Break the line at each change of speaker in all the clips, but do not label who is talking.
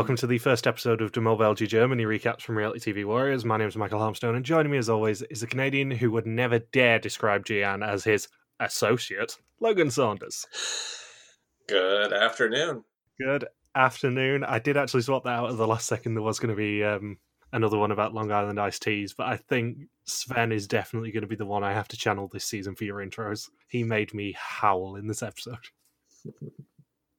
Welcome to the first episode of De Mol Belgium Germany recaps from Reality TV Warriors. My name is Michael Harmstone, and joining me as always is a Canadian who would never dare describe Gian as his associate, Logan Saunders.
Good afternoon.
Good afternoon. I did actually swap that out at the last second. There was going to be um, another one about Long Island iced teas, but I think Sven is definitely going to be the one I have to channel this season for your intros. He made me howl in this episode.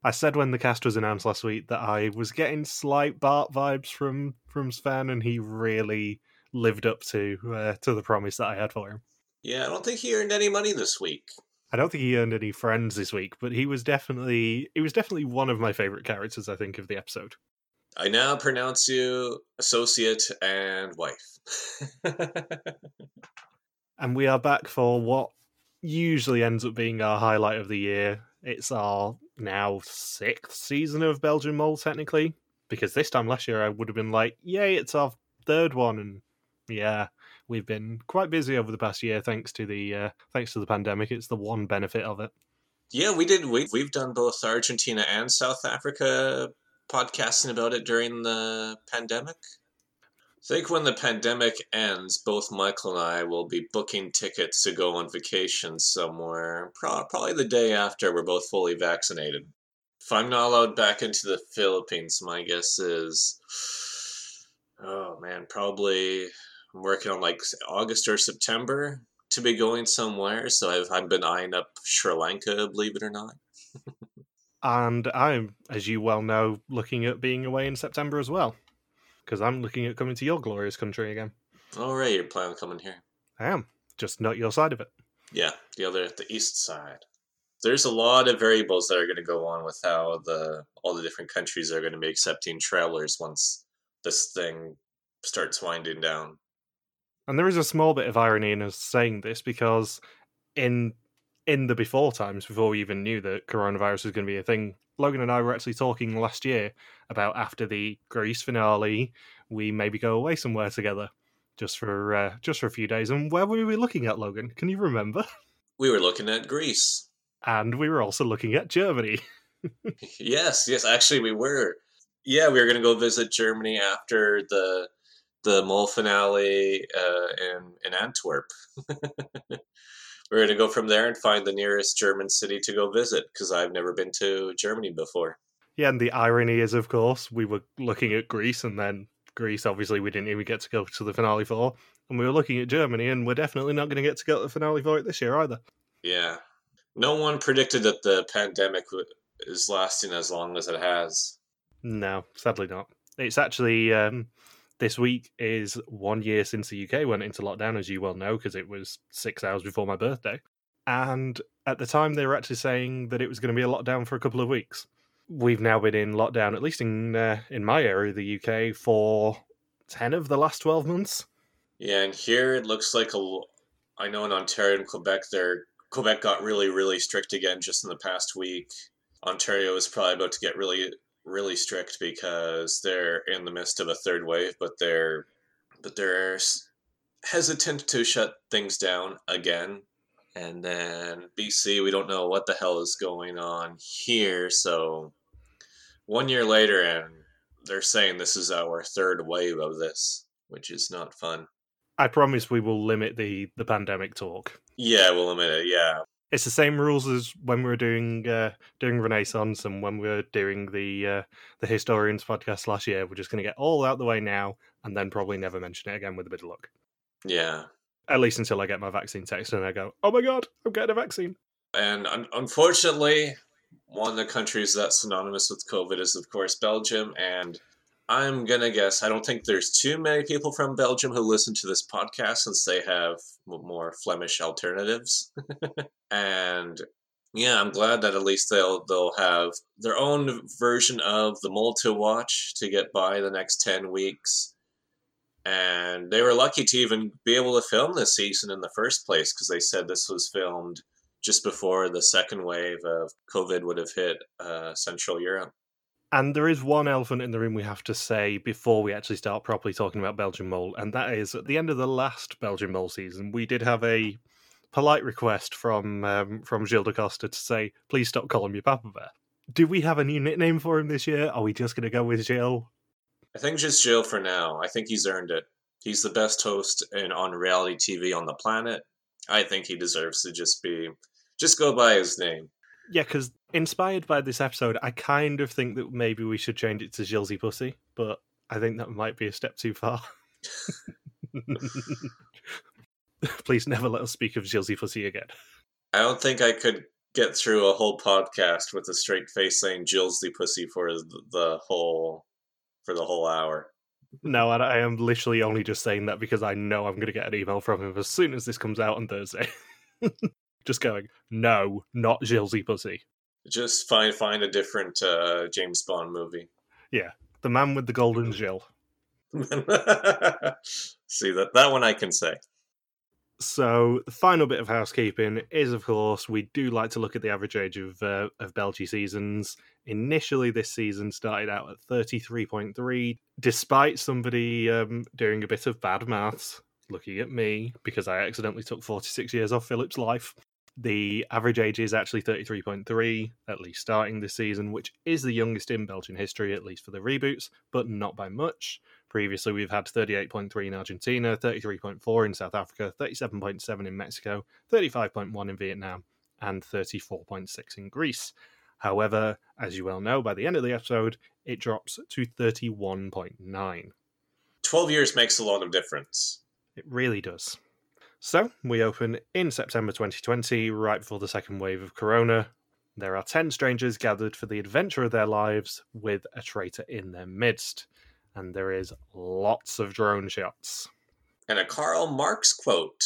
I said when the cast was announced last week that I was getting slight Bart vibes from from Sven, and he really lived up to uh, to the promise that I had for him.
Yeah, I don't think he earned any money this week.
I don't think he earned any friends this week, but he was definitely he was definitely one of my favorite characters. I think of the episode.
I now pronounce you associate and wife.
and we are back for what usually ends up being our highlight of the year. It's our now sixth season of Belgian Mole, technically, because this time last year I would have been like, yay, it's our third one. And yeah, we've been quite busy over the past year thanks to the uh, thanks to the pandemic. It's the one benefit of it.
Yeah, we did. We, we've done both Argentina and South Africa podcasting about it during the pandemic. I think when the pandemic ends, both Michael and I will be booking tickets to go on vacation somewhere, probably the day after we're both fully vaccinated. If I'm not allowed back into the Philippines, my guess is, oh man, probably I'm working on like August or September to be going somewhere. So I've, I've been eyeing up Sri Lanka, believe it or not.
and I'm, as you well know, looking at being away in September as well because I'm looking at coming to your glorious country again.
All right, you're planning on coming here.
I am, just not your side of it.
Yeah, the other, the east side. There's a lot of variables that are going to go on with how the all the different countries are going to be accepting travelers once this thing starts winding down.
And there is a small bit of irony in us saying this because in in the before times, before we even knew that coronavirus was going to be a thing, Logan and I were actually talking last year about after the Greece finale, we maybe go away somewhere together, just for uh, just for a few days. And where were we looking at, Logan? Can you remember?
We were looking at Greece,
and we were also looking at Germany.
yes, yes, actually, we were. Yeah, we were going to go visit Germany after the the mole finale uh, in in Antwerp. we're going to go from there and find the nearest German city to go visit because I've never been to Germany before.
Yeah, and the irony is, of course, we were looking at Greece, and then Greece, obviously, we didn't even get to go to the finale for, and we were looking at Germany, and we're definitely not going to get to go to the finale for it this year either.
Yeah, no one predicted that the pandemic is lasting as long as it has.
No, sadly not. It's actually um, this week is one year since the UK went into lockdown, as you well know, because it was six hours before my birthday. And at the time, they were actually saying that it was going to be a lockdown for a couple of weeks. We've now been in lockdown, at least in uh, in my area of the UK, for ten of the last twelve months.
Yeah, and here it looks like a. I know in Ontario and Quebec, there Quebec got really really strict again just in the past week. Ontario is probably about to get really really strict because they're in the midst of a third wave, but they're but they're hesitant to shut things down again. And then BC, we don't know what the hell is going on here. So one year later, and they're saying this is our third wave of this, which is not fun.
I promise we will limit the the pandemic talk.
Yeah, we'll limit it. Yeah,
it's the same rules as when we were doing uh, doing Renaissance and when we were doing the uh, the historians podcast last year. We're just going to get all out the way now, and then probably never mention it again with a bit of luck.
Yeah,
at least until I get my vaccine text and I go, "Oh my god, I'm getting a vaccine."
And un- unfortunately, one of the countries that's synonymous with COVID is, of course, Belgium, and I'm gonna guess I don't think there's too many people from Belgium who listen to this podcast since they have more Flemish alternatives. and yeah, I'm glad that at least they'll they'll have their own version of the mole to watch to get by the next ten weeks. And they were lucky to even be able to film this season in the first place because they said this was filmed just before the second wave of COVID would have hit uh, Central Europe.
And there is one elephant in the room we have to say before we actually start properly talking about Belgian Mole, and that is at the end of the last Belgian Mole season, we did have a polite request from um, from Gilles de Coster to say, please stop calling me Papa Bear. Do we have a new nickname for him this year? Are we just going to go with Jill?
I think just Jill for now. I think he's earned it. He's the best host in on reality TV on the planet. I think he deserves to just be just go by his name.
Yeah, because inspired by this episode, I kind of think that maybe we should change it to Jillsy Pussy, but I think that might be a step too far. Please never let us speak of Jillsy Pussy again.
I don't think I could get through a whole podcast with a straight face saying Jillsy Pussy for the whole for the whole hour.
No, I am literally only just saying that because I know I'm going to get an email from him as soon as this comes out on Thursday. just going, no, not Jillsy Pussy.
Just find find a different uh, James Bond movie.
Yeah, the man with the golden Jill.
See that that one I can say.
So the final bit of housekeeping is, of course, we do like to look at the average age of uh, of Belgy seasons. Initially, this season started out at thirty three point three, despite somebody um, doing a bit of bad maths. Looking at me because I accidentally took forty six years off Philip's life. The average age is actually 33.3, at least starting this season, which is the youngest in Belgian history, at least for the reboots, but not by much. Previously, we've had 38.3 in Argentina, 33.4 in South Africa, 37.7 in Mexico, 35.1 in Vietnam, and 34.6 in Greece. However, as you well know, by the end of the episode, it drops to 31.9.
12 years makes a lot of difference.
It really does. So, we open in September 2020, right before the second wave of Corona. There are 10 strangers gathered for the adventure of their lives with a traitor in their midst. And there is lots of drone shots.
And a Karl Marx quote.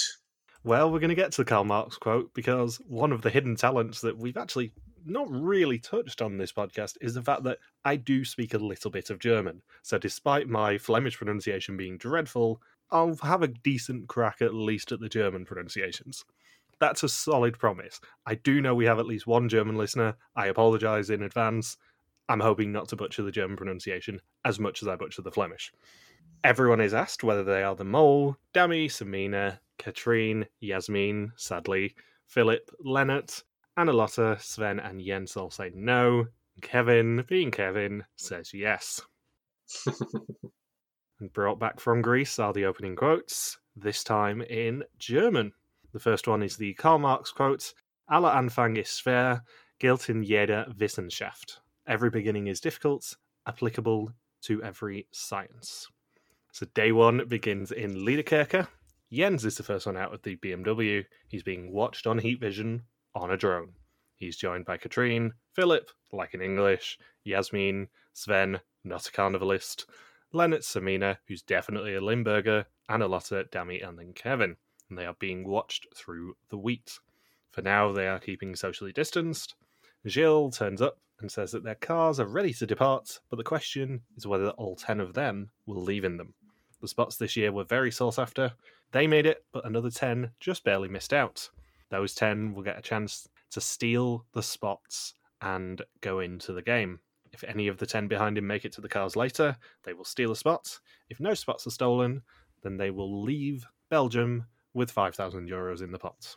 Well, we're going to get to the Karl Marx quote because one of the hidden talents that we've actually not really touched on this podcast is the fact that I do speak a little bit of German. So, despite my Flemish pronunciation being dreadful, I'll have a decent crack at least at the German pronunciations. That's a solid promise. I do know we have at least one German listener. I apologise in advance. I'm hoping not to butcher the German pronunciation as much as I butcher the Flemish. Everyone is asked whether they are the mole, Dami, Samina, Katrine, Yasmin, sadly, Philip, Lennart, Annalotta, Sven, and Jens all say no. Kevin, being Kevin, says yes. and brought back from Greece are the opening quotes, this time in German. The first one is the Karl Marx quote Aller Anfang ist schwer, gilt in jeder Wissenschaft. Every beginning is difficult, applicable to every science. So day one begins in Liedekerke. Jens is the first one out of the BMW. He's being watched on heat vision on a drone. He's joined by Katrine, Philip, like in English, Yasmin, Sven, not a carnivalist, Lennart Samina, who's definitely a Limburger, Annalotta, Dami, and then Kevin. And they are being watched through the wheat. For now, they are keeping socially distanced. Gilles turns up and says that their cars are ready to depart, but the question is whether all 10 of them will leave in them. The spots this year were very sought after. They made it, but another 10 just barely missed out. Those 10 will get a chance to steal the spots and go into the game. If any of the 10 behind him make it to the cars later, they will steal a spot. If no spots are stolen, then they will leave Belgium with 5,000 euros in the pot.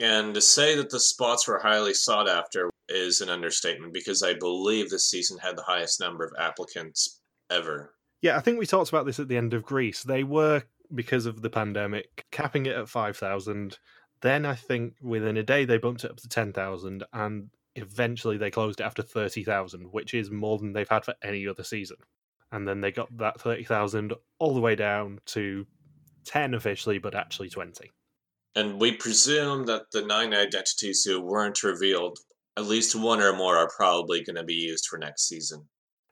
And to say that the spots were highly sought after is an understatement because I believe this season had the highest number of applicants ever.
Yeah, I think we talked about this at the end of Greece. They were, because of the pandemic, capping it at 5,000. Then I think within a day they bumped it up to 10,000. And eventually they closed it after 30,000, which is more than they've had for any other season. And then they got that 30,000 all the way down to 10 officially, but actually 20.
And we presume that the nine identities who weren't revealed, at least one or more, are probably going to be used for next season.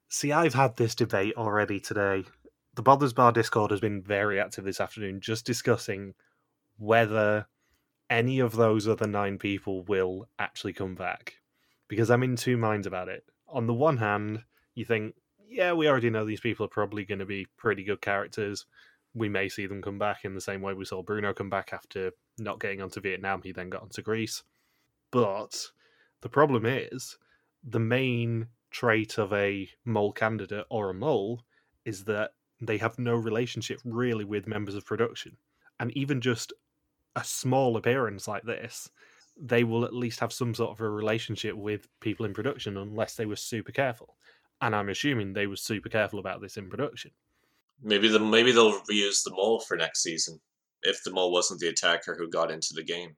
See, I've had this debate already today. The Bothers Bar Discord has been very active this afternoon, just discussing whether any of those other nine people will actually come back because I'm in two minds about it. On the one hand, you think, yeah, we already know these people are probably going to be pretty good characters. We may see them come back in the same way we saw Bruno come back after not getting onto Vietnam. He then got onto Greece. But the problem is the main trait of a mole candidate or a mole is that they have no relationship really with members of production. And even just a small appearance like this they will at least have some sort of a relationship with people in production unless they were super careful. And I'm assuming they were super careful about this in production.
Maybe the maybe they'll reuse the mole for next season if the mole wasn't the attacker who got into the game.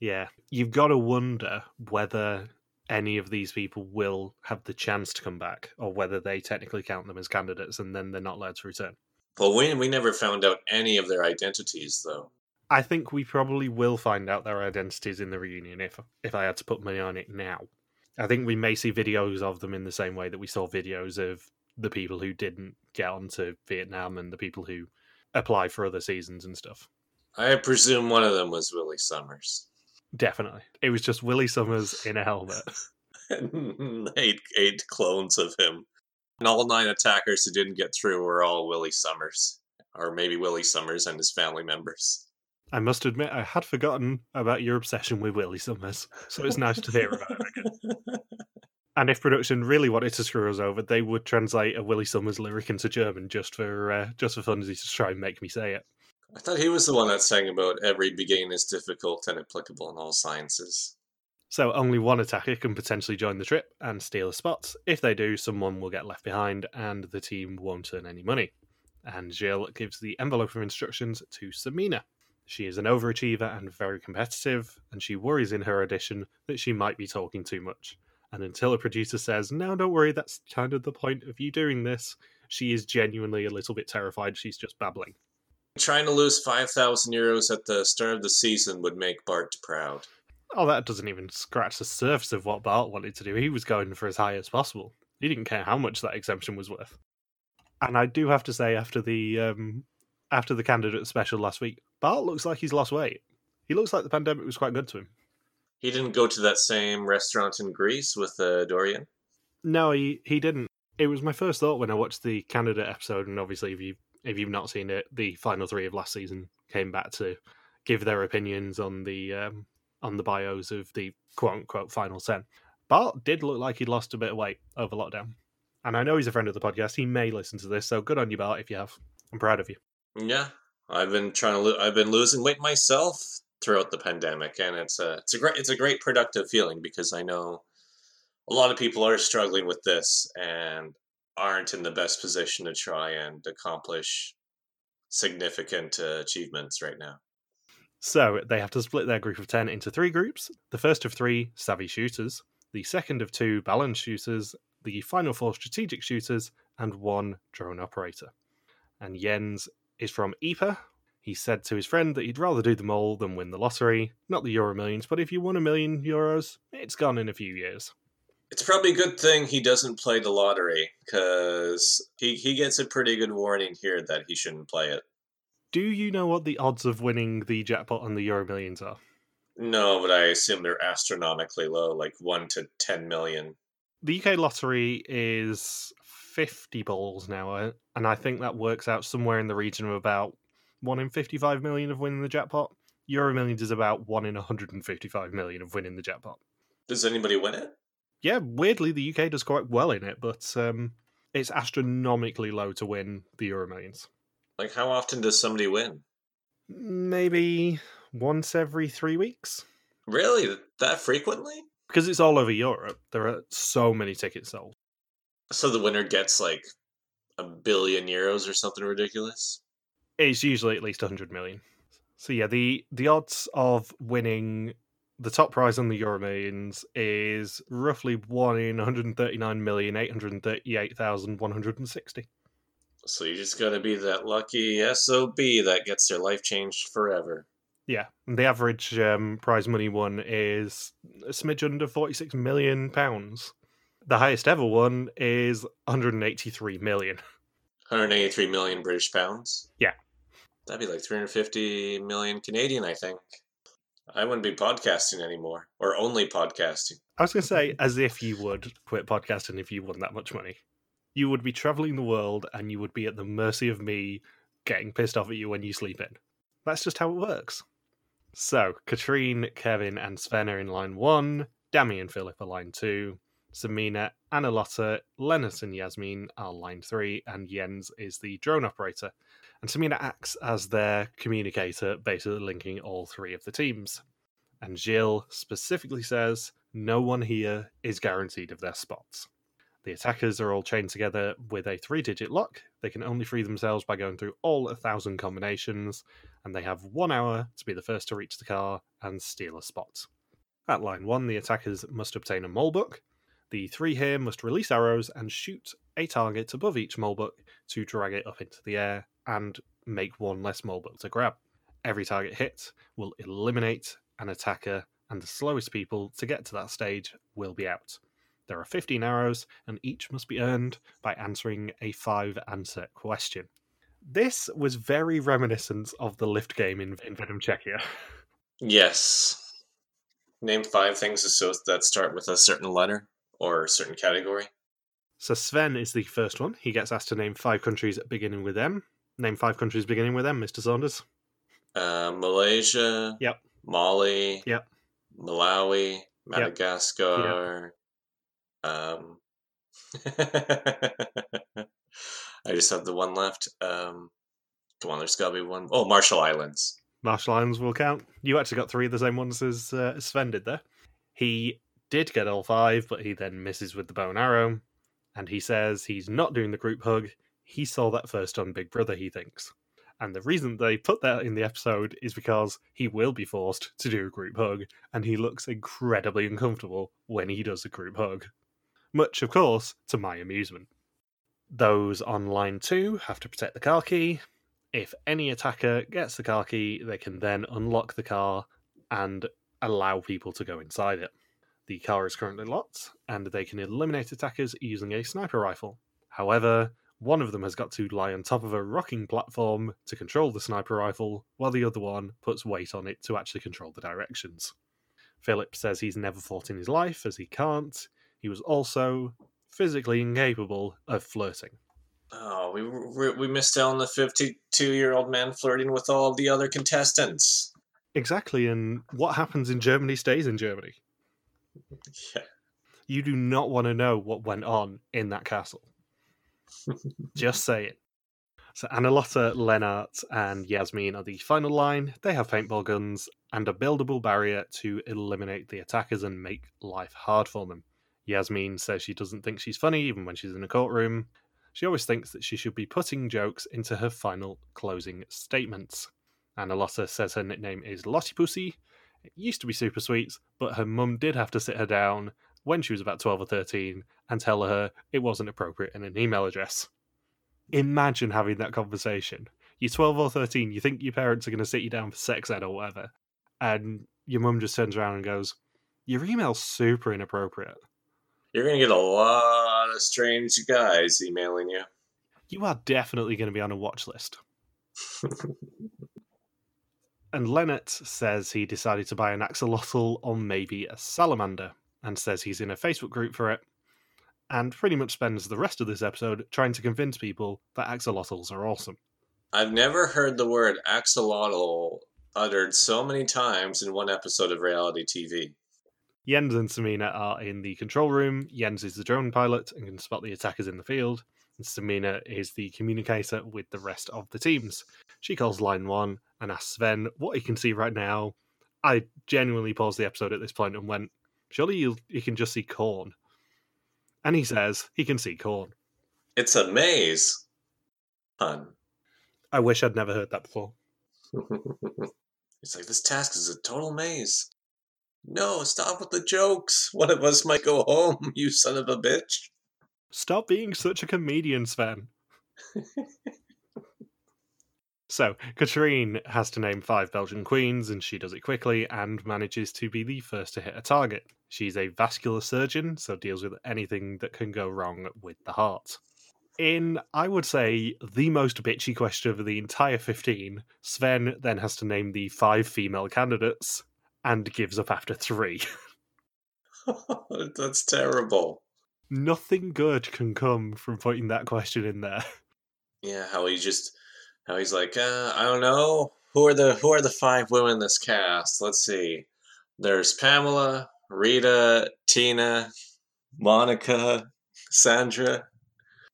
Yeah, you've got to wonder whether any of these people will have the chance to come back, or whether they technically count them as candidates and then they're not allowed to return.
Well, we we never found out any of their identities though.
I think we probably will find out their identities in the reunion if if I had to put money on it now. I think we may see videos of them in the same way that we saw videos of the people who didn't get onto Vietnam and the people who applied for other seasons and stuff.
I presume one of them was Willie Summers.
Definitely. It was just Willie Summers in a helmet.
eight eight clones of him. And all nine attackers who didn't get through were all Willie Summers. Or maybe Willie Summers and his family members.
I must admit, I had forgotten about your obsession with Willie Summers, so it's nice to hear about it again. And if production really wanted to screw us over, they would translate a Willie Summers lyric into German just for uh, just for fun to try and make me say it.
I thought he was the one that sang about every beginning is difficult and applicable in all sciences.
So only one attacker can potentially join the trip and steal a spot. If they do, someone will get left behind and the team won't earn any money. And Jill gives the envelope of instructions to Samina. She is an overachiever and very competitive, and she worries in her audition that she might be talking too much. And until a producer says, No, don't worry, that's kind of the point of you doing this, she is genuinely a little bit terrified she's just babbling.
Trying to lose 5,000 euros at the start of the season would make Bart proud.
Oh, that doesn't even scratch the surface of what Bart wanted to do. He was going for as high as possible. He didn't care how much that exemption was worth. And I do have to say, after the um, after the candidate special last week, Bart looks like he's lost weight. He looks like the pandemic was quite good to him.
He didn't go to that same restaurant in Greece with uh, Dorian.
No, he he didn't. It was my first thought when I watched the candidate episode, and obviously, if you if you've not seen it, the final three of last season came back to give their opinions on the um, on the bios of the quote unquote final ten. Bart did look like he'd lost a bit of weight over lockdown, and I know he's a friend of the podcast. He may listen to this, so good on you, Bart. If you have, I'm proud of you.
Yeah, I've been trying to. Lo- I've been losing weight myself throughout the pandemic, and it's a it's a great it's a great productive feeling because I know a lot of people are struggling with this and aren't in the best position to try and accomplish significant uh, achievements right now.
So they have to split their group of 10 into three groups. The first of three, savvy shooters, the second of two, balanced shooters, the final four, strategic shooters, and one drone operator. And Jens is from Ieper. He said to his friend that he'd rather do the mole than win the lottery. Not the Euro Millions, but if you won a million euros, it's gone in a few years.
It's probably a good thing he doesn't play the lottery because he, he gets a pretty good warning here that he shouldn't play it.
Do you know what the odds of winning the jackpot on the Euro Millions are?
No, but I assume they're astronomically low, like 1 to 10 million.
The UK lottery is 50 balls now, uh, and I think that works out somewhere in the region of about 1 in 55 million of winning the jackpot. Euro Millions is about 1 in 155 million of winning the jackpot.
Does anybody win it?
Yeah, weirdly, the UK does quite well in it, but um, it's astronomically low to win the Euro Millions.
Like, how often does somebody win?
Maybe once every three weeks.
Really? That frequently?
Because it's all over Europe. There are so many tickets sold.
So the winner gets like a billion euros or something ridiculous?
It's usually at least 100 million. So yeah, the the odds of winning the top prize on the Euro Millions is roughly 1 in 139,838,160.
So you just gotta be that lucky SOB that gets their life changed forever.
Yeah, and the average um, prize money won is a smidge under 46 million pounds. The highest ever one is 183 million.
183 million British pounds?
Yeah.
That'd be like 350 million Canadian, I think. I wouldn't be podcasting anymore, or only podcasting.
I was going to say, as if you would quit podcasting if you won that much money. You would be traveling the world and you would be at the mercy of me getting pissed off at you when you sleep in. That's just how it works. So, Katrine, Kevin, and Sven are in line one, Dami and Philip are line two, Samina, Anna Lotta, Lennart, and Yasmin are line three, and Jens is the drone operator. And Samina acts as their communicator, basically linking all three of the teams. and Jill specifically says no one here is guaranteed of their spots. The attackers are all chained together with a three digit lock. They can only free themselves by going through all a thousand combinations, and they have one hour to be the first to reach the car and steal a spot. At line one, the attackers must obtain a mole book. The three here must release arrows and shoot a target above each mole book to drag it up into the air and make one less mole book to grab. Every target hit will eliminate an attacker, and the slowest people to get to that stage will be out. There are 15 arrows, and each must be earned by answering a five answer question. This was very reminiscent of the lift game in, in Venom Czechia.
Yes. Name five things that start with a certain letter or a certain category.
So Sven is the first one. He gets asked to name five countries beginning with M. Name five countries beginning with M, Mr. Saunders.
Uh, Malaysia.
Yep.
Mali.
Yep.
Malawi. Madagascar. Yep. Um. I just have the one left. Um, come on, there's got to be one. Oh, Marshall Islands.
Marshall Islands will count. You actually got three of the same ones as, uh, as Sven did there. He did get all five, but he then misses with the bow and arrow. And he says he's not doing the group hug. He saw that first on Big Brother, he thinks. And the reason they put that in the episode is because he will be forced to do a group hug, and he looks incredibly uncomfortable when he does a group hug. Much, of course, to my amusement. Those on line two have to protect the car key. If any attacker gets the car key, they can then unlock the car and allow people to go inside it. The car is currently locked, and they can eliminate attackers using a sniper rifle. However, one of them has got to lie on top of a rocking platform to control the sniper rifle, while the other one puts weight on it to actually control the directions. Philip says he's never fought in his life, as he can't. He was also physically incapable of flirting.
Oh, we we missed out on the fifty-two-year-old man flirting with all the other contestants.
Exactly, and what happens in Germany stays in Germany.
Yeah.
You do not want to know what went on in that castle. Just say it. So Annalotta, Lennart, and Yasmin are the final line. They have paintball guns and a buildable barrier to eliminate the attackers and make life hard for them. Yasmin says she doesn't think she's funny even when she's in a courtroom. She always thinks that she should be putting jokes into her final closing statements. Annalotta says her nickname is Lottie Pussy, it used to be super sweet, but her mum did have to sit her down when she was about 12 or 13 and tell her it wasn't appropriate in an email address. Imagine having that conversation. You're 12 or 13, you think your parents are going to sit you down for sex ed or whatever, and your mum just turns around and goes, Your email's super inappropriate.
You're going to get a lot of strange guys emailing you.
You are definitely going to be on a watch list. And Lennart says he decided to buy an axolotl or maybe a salamander, and says he's in a Facebook group for it, and pretty much spends the rest of this episode trying to convince people that axolotls are awesome.
I've never heard the word axolotl uttered so many times in one episode of reality TV.
Jens and Samina are in the control room. Jens is the drone pilot and can spot the attackers in the field. Samina is the communicator with the rest of the teams. She calls line one and asks Sven what he can see right now. I genuinely paused the episode at this point and went, surely you, you can just see corn. And he says he can see corn.
It's a maze. Hun.
I wish I'd never heard that before.
it's like, this task is a total maze. No, stop with the jokes. One of us might go home, you son of a bitch.
Stop being such a comedian, Sven. So, Katrine has to name five Belgian queens, and she does it quickly and manages to be the first to hit a target. She's a vascular surgeon, so deals with anything that can go wrong with the heart. In, I would say, the most bitchy question of the entire 15, Sven then has to name the five female candidates and gives up after three.
That's terrible.
Nothing good can come from putting that question in there.
Yeah, how he just how he's like, uh, I don't know who are the who are the five women in this cast. Let's see. There's Pamela, Rita, Tina, Monica, Sandra.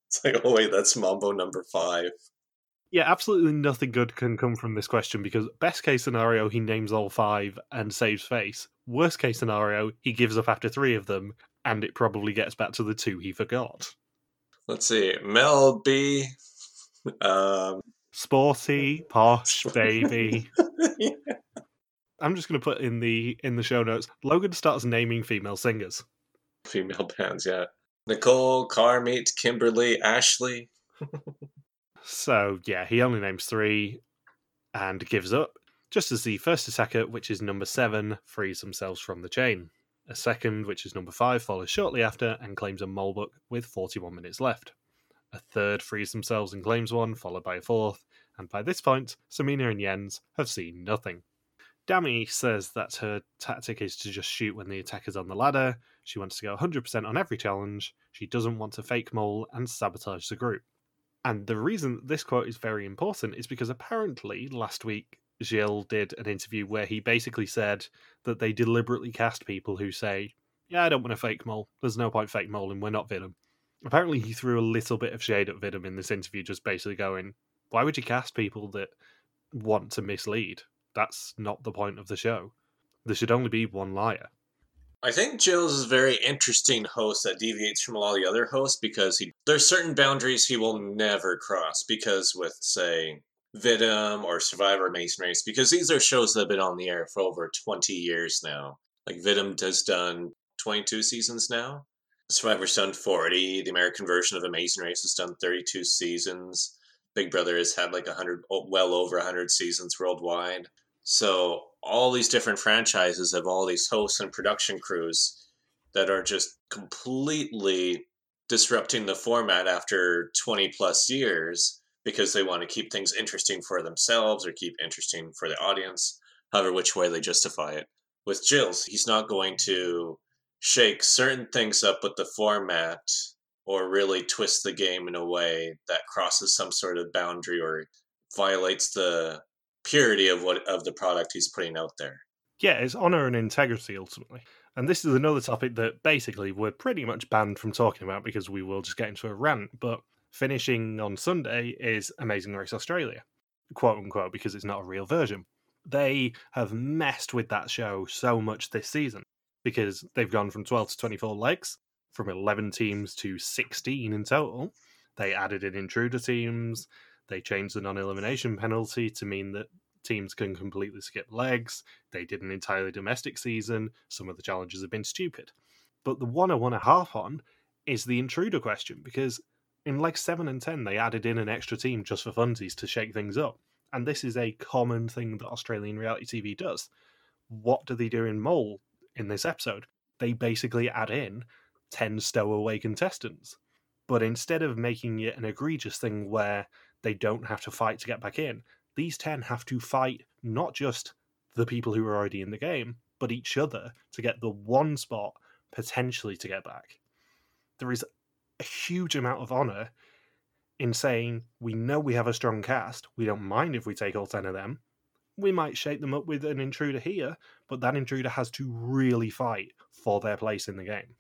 It's like, oh wait, that's Mambo number five.
Yeah, absolutely nothing good can come from this question because best case scenario, he names all five and saves face. Worst case scenario, he gives up after three of them and it probably gets back to the two he forgot.
Let's see. Mel B. Um,
Sporty, posh, baby. I'm just going to put in the in the show notes. Logan starts naming female singers.
female bands, yeah. Nicole, Carmit, Kimberly, Ashley.
So yeah, he only names three and gives up. Just as the first attacker, which is number seven, frees themselves from the chain. A second, which is number five, follows shortly after and claims a mole book with 41 minutes left. A third frees themselves and claims one, followed by a fourth, and by this point, Samina and Jens have seen nothing. Dami says that her tactic is to just shoot when the attacker's on the ladder. She wants to go 100% on every challenge. She doesn't want to fake mole and sabotage the group. And the reason this quote is very important is because apparently last week Gilles did an interview where he basically said that they deliberately cast people who say, Yeah, I don't want to fake mole. There's no point fake moling. We're not Vidum. Apparently, he threw a little bit of shade at Vidum in this interview, just basically going, Why would you cast people that want to mislead? That's not the point of the show. There should only be one liar.
I think Gilles is a very interesting host that deviates from all the other hosts because he there's certain boundaries he will never cross. Because with say Vidum or Survivor Amazing Race, because these are shows that have been on the air for over twenty years now. Like Vidum has done twenty two seasons now. Survivor's done forty. The American version of Amazing Race has done thirty two seasons. Big Brother has had like a hundred, well over a hundred seasons worldwide. So all these different franchises have all these hosts and production crews that are just completely disrupting the format after 20 plus years because they want to keep things interesting for themselves or keep interesting for the audience, however which way they justify it. With Jill's, he's not going to shake certain things up with the format or really twist the game in a way that crosses some sort of boundary or violates the purity of what of the product he's putting out there.
Yeah, it's honor and integrity ultimately. And this is another topic that basically we're pretty much banned from talking about because we will just get into a rant. But finishing on Sunday is Amazing Race Australia, quote unquote, because it's not a real version. They have messed with that show so much this season because they've gone from 12 to 24 legs, from 11 teams to 16 in total. They added in intruder teams. They changed the non elimination penalty to mean that teams can completely skip legs. They did an entirely domestic season. Some of the challenges have been stupid. But the one I want to harp on is the intruder question because in legs 7 and 10, they added in an extra team just for funsies to shake things up. And this is a common thing that Australian reality TV does. What do they do in Mole in this episode? They basically add in 10 stowaway contestants. But instead of making it an egregious thing where they don't have to fight to get back in. These 10 have to fight not just the people who are already in the game, but each other to get the one spot potentially to get back. There is a huge amount of honour in saying we know we have a strong cast, we don't mind if we take all 10 of them. We might shake them up with an intruder here, but that intruder has to really fight for their place in the game.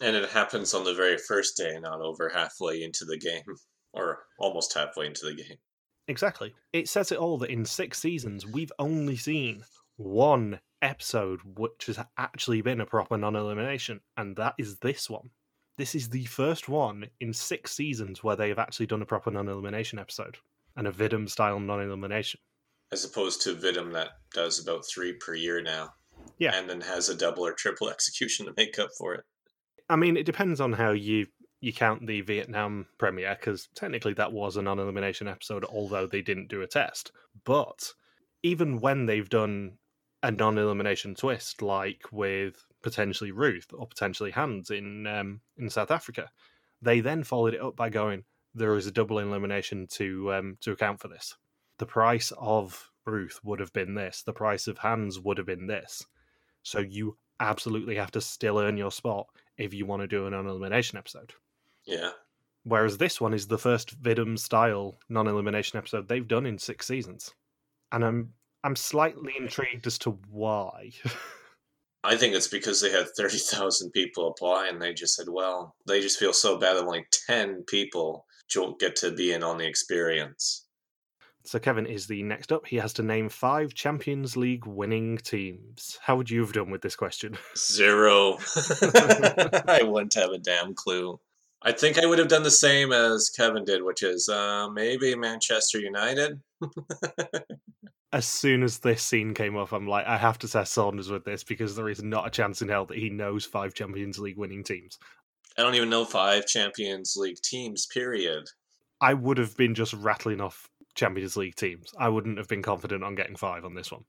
And it happens on the very first day, not over halfway into the game or almost halfway into the game.
Exactly. It says it all that in six seasons, we've only seen one episode which has actually been a proper non elimination, and that is this one. This is the first one in six seasons where they have actually done a proper non elimination episode and a Vidum style non elimination.
As opposed to Vidum that does about three per year now.
Yeah.
And then has a double or triple execution to make up for it.
I mean, it depends on how you you count the Vietnam premiere because technically that was a non elimination episode, although they didn't do a test. But even when they've done a non elimination twist, like with potentially Ruth or potentially Hans in um, in South Africa, they then followed it up by going, "There is a double elimination to um, to account for this. The price of Ruth would have been this. The price of Hans would have been this. So you absolutely have to still earn your spot if you want to do a non elimination episode."
Yeah.
Whereas this one is the first Vidum style non elimination episode they've done in six seasons. And I'm I'm slightly intrigued as to why.
I think it's because they had 30,000 people apply and they just said, well, they just feel so bad that only 10 people don't get to be in on the experience.
So Kevin is the next up. He has to name five Champions League winning teams. How would you have done with this question?
Zero. I wouldn't have a damn clue. I think I would have done the same as Kevin did, which is uh, maybe Manchester United.
as soon as this scene came up, I'm like, I have to test Saunders with this because there is not a chance in hell that he knows five Champions League winning teams.
I don't even know five Champions League teams, period.
I would have been just rattling off Champions League teams. I wouldn't have been confident on getting five on this one.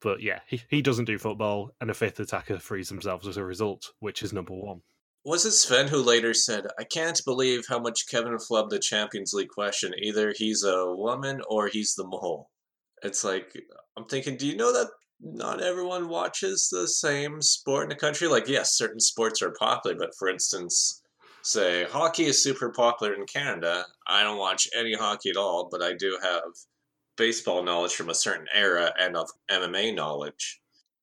But yeah, he, he doesn't do football, and a fifth attacker frees themselves as a result, which is number one.
Was it Sven who later said, I can't believe how much Kevin flubbed the Champions League question. Either he's a woman or he's the mole. It's like, I'm thinking, do you know that not everyone watches the same sport in the country? Like, yes, certain sports are popular, but for instance, say hockey is super popular in Canada. I don't watch any hockey at all, but I do have baseball knowledge from a certain era and of MMA knowledge.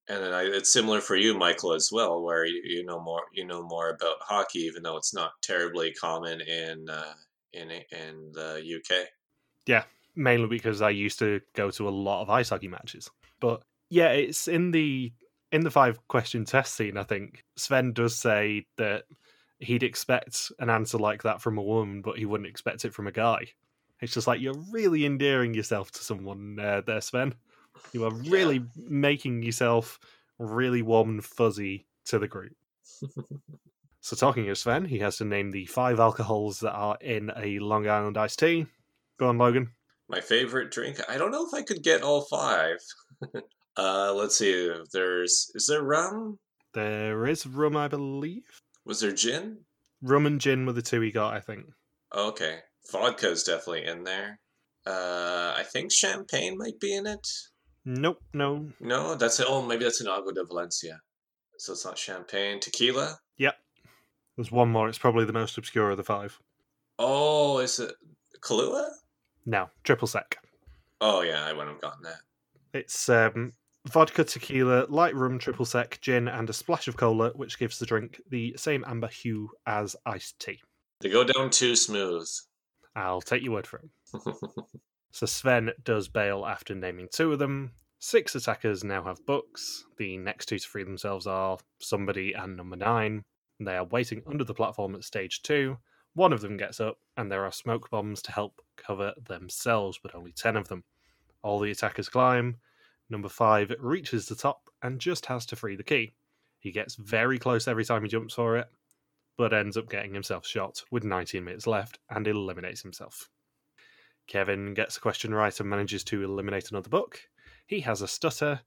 And then I, it's similar for you, Michael, as well, where you, you know more you know more about hockey, even though it's not terribly common in uh, in in the UK.
Yeah, mainly because I used to go to a lot of ice hockey matches. But yeah, it's in the in the five question test scene. I think Sven does say that he'd expect an answer like that from a woman, but he wouldn't expect it from a guy. It's just like you're really endearing yourself to someone uh, there, Sven. You are really yeah. making yourself really warm and fuzzy to the group. so, talking of Sven, he has to name the five alcohols that are in a Long Island iced tea. Go on, Logan.
My favorite drink? I don't know if I could get all five. uh, let's see. There's is there rum?
There is rum, I believe.
Was there gin?
Rum and gin were the two we got, I think.
Okay. Vodka's definitely in there. Uh, I think champagne might be in it.
Nope, no.
No, that's it. Oh, maybe that's an Agua de Valencia. So it's not champagne. Tequila?
Yep. There's one more. It's probably the most obscure of the five.
Oh, is it Kahlua?
No, triple sec.
Oh, yeah, I wouldn't have gotten that.
It's um, vodka, tequila, light rum, triple sec, gin, and a splash of cola, which gives the drink the same amber hue as iced tea.
They go down too smooth.
I'll take your word for it. so Sven does bail after naming two of them. Six attackers now have books. The next two to free themselves are somebody and number nine. They are waiting under the platform at stage two. One of them gets up, and there are smoke bombs to help cover themselves, but only ten of them. All the attackers climb. Number five reaches the top and just has to free the key. He gets very close every time he jumps for it, but ends up getting himself shot with 19 minutes left and eliminates himself. Kevin gets a question right and manages to eliminate another book. He has a stutter.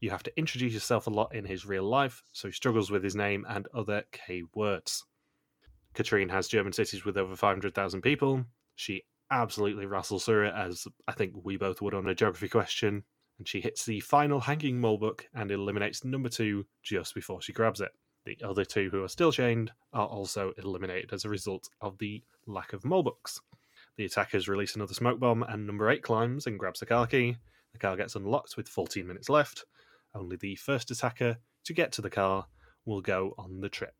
You have to introduce yourself a lot in his real life, so he struggles with his name and other K words. Katrine has German cities with over 500,000 people. She absolutely rustles through it, as I think we both would on a geography question and she hits the final hanging mole book and eliminates number two just before she grabs it. The other two who are still chained are also eliminated as a result of the lack of mole books. The attackers release another smoke bomb, and number eight climbs and grabs the car key. The car gets unlocked with 14 minutes left. Only the first attacker to get to the car will go on the trip.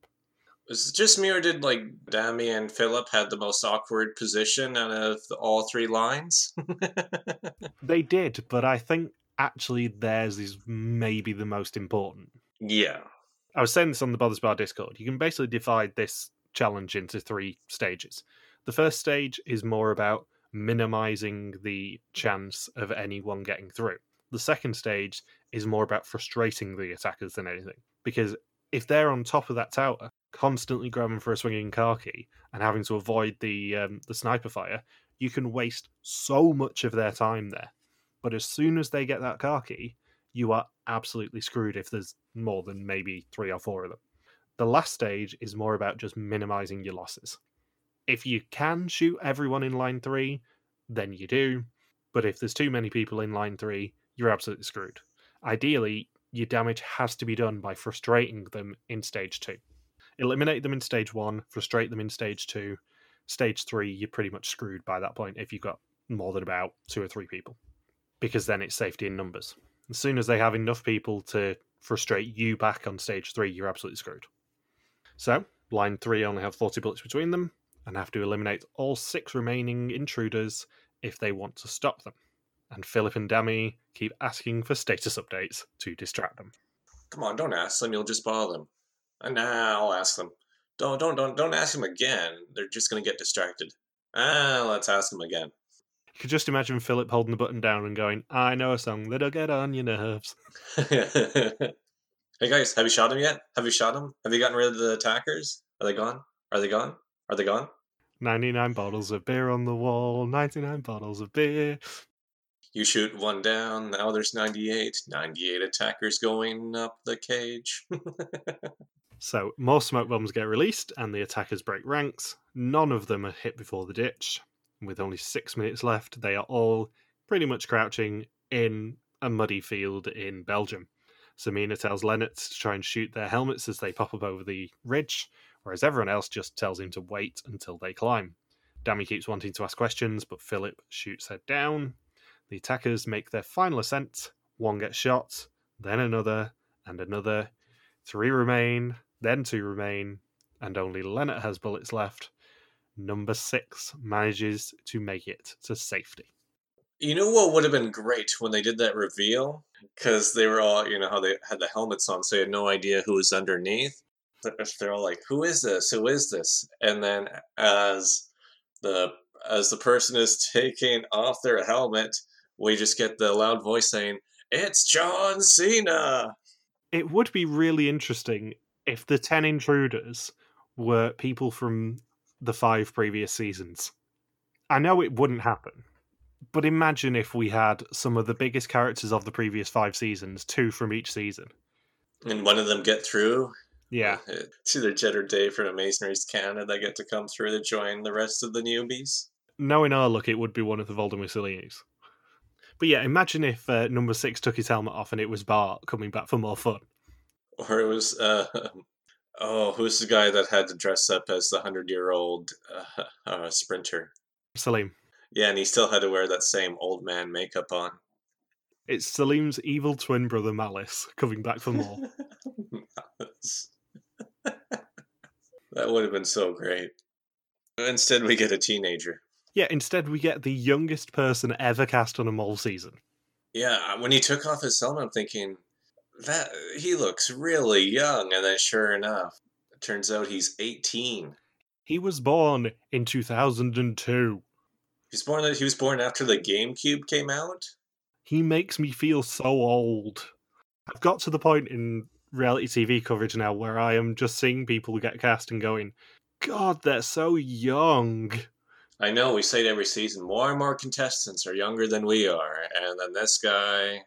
Was it just me, or did like Dami and Philip had the most awkward position out of all three lines?
they did, but I think actually theirs is maybe the most important.
Yeah.
I was saying this on the Bothers Bar Discord. You can basically divide this challenge into three stages. The first stage is more about minimizing the chance of anyone getting through. The second stage is more about frustrating the attackers than anything. Because if they're on top of that tower, constantly grabbing for a swinging key and having to avoid the um, the sniper fire, you can waste so much of their time there. But as soon as they get that key, you are absolutely screwed if there's more than maybe three or four of them. The last stage is more about just minimizing your losses. If you can shoot everyone in line three, then you do. But if there's too many people in line three, you're absolutely screwed. Ideally, your damage has to be done by frustrating them in stage two. Eliminate them in stage one, frustrate them in stage two. Stage three, you're pretty much screwed by that point if you've got more than about two or three people because then it's safety in numbers. As soon as they have enough people to frustrate you back on stage three, you're absolutely screwed. So, line three only have 40 bullets between them and have to eliminate all six remaining intruders if they want to stop them. and Philip and Dami keep asking for status updates to distract them.
Come on, don't ask them. You'll just bother them. And now I'll ask them. Don't, don't, don't, don't ask them again. They're just gonna get distracted. Ah, let's ask them again.
You could just imagine Philip holding the button down and going, I know a song that'll get on your nerves.
hey guys, have you shot him yet? Have you shot him? Have you gotten rid of the attackers? Are they gone? Are they gone? Are they gone?
99 bottles of beer on the wall, 99 bottles of beer.
You shoot one down, now there's 98. 98 attackers going up the cage.
So, more smoke bombs get released, and the attackers break ranks. None of them are hit before the ditch. With only six minutes left, they are all pretty much crouching in a muddy field in Belgium. Samina tells Lennart to try and shoot their helmets as they pop up over the ridge, whereas everyone else just tells him to wait until they climb. Dami keeps wanting to ask questions, but Philip shoots her down. The attackers make their final ascent. One gets shot, then another, and another. Three remain, then two remain, and only Lennart has bullets left. Number six manages to make it to safety.
You know what would have been great when they did that reveal? Because they were all, you know, how they had the helmets on, so you had no idea who was underneath. They're all like, "Who is this? Who is this?" And then as the as the person is taking off their helmet, we just get the loud voice saying, "It's John Cena."
It would be really interesting if the 10 intruders were people from the five previous seasons. I know it wouldn't happen, but imagine if we had some of the biggest characters of the previous five seasons, two from each season.
And one of them get through.
Yeah.
It's either Jed or Dave from Amazonaries Canada that get to come through to join the rest of the newbies.
Knowing our luck, it would be one of the Voldemort. But yeah, imagine if uh, number six took his helmet off and it was Bart coming back for more fun.
Or it was, uh, oh, who's the guy that had to dress up as the hundred year old uh, uh, sprinter?
Salim.
Yeah, and he still had to wear that same old man makeup on.
It's Salim's evil twin brother Malice coming back for more. Malice.
that would have been so great. Instead, we get a teenager.
Yeah, instead, we get the youngest person ever cast on a mole season.
Yeah, when he took off his helmet, I'm thinking, that he looks really young. And then sure enough, it turns out he's 18.
He was born in 2002.
He's born. He was born after the GameCube came out.
He makes me feel so old. I've got to the point in reality TV coverage now where I am just seeing people get cast and going, God, they're so young.
I know we say it every season. More and more contestants are younger than we are, and then this guy,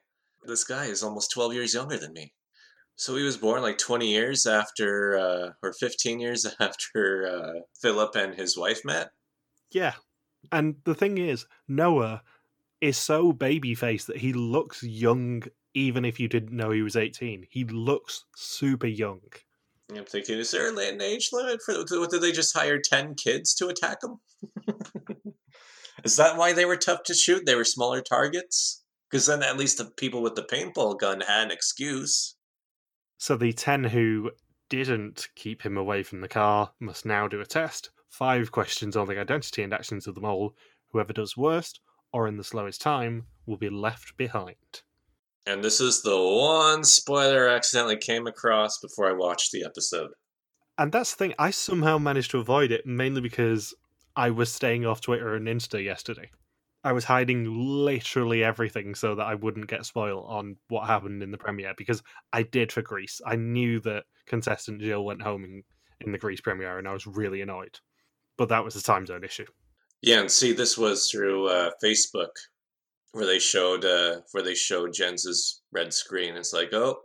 this guy is almost twelve years younger than me. So he was born like twenty years after, uh, or fifteen years after uh, Philip and his wife met.
Yeah, and the thing is, Noah is so baby faced that he looks young, even if you didn't know he was eighteen. He looks super young.
I'm thinking, is there an age limit for? Did they just hire ten kids to attack him? is that why they were tough to shoot? They were smaller targets. Because then at least the people with the paintball gun had an excuse.
So the 10 who didn't keep him away from the car must now do a test. Five questions on the identity and actions of the mole. Whoever does worst or in the slowest time will be left behind.
And this is the one spoiler I accidentally came across before I watched the episode.
And that's the thing, I somehow managed to avoid it mainly because I was staying off Twitter and Insta yesterday. I was hiding literally everything so that I wouldn't get spoiled on what happened in the premiere because I did for Greece. I knew that contestant Jill went home in, in the Greece premiere and I was really annoyed. But that was a time zone issue.
Yeah, and see, this was through uh, Facebook where they showed uh, where they showed Jens's red screen. It's like, oh,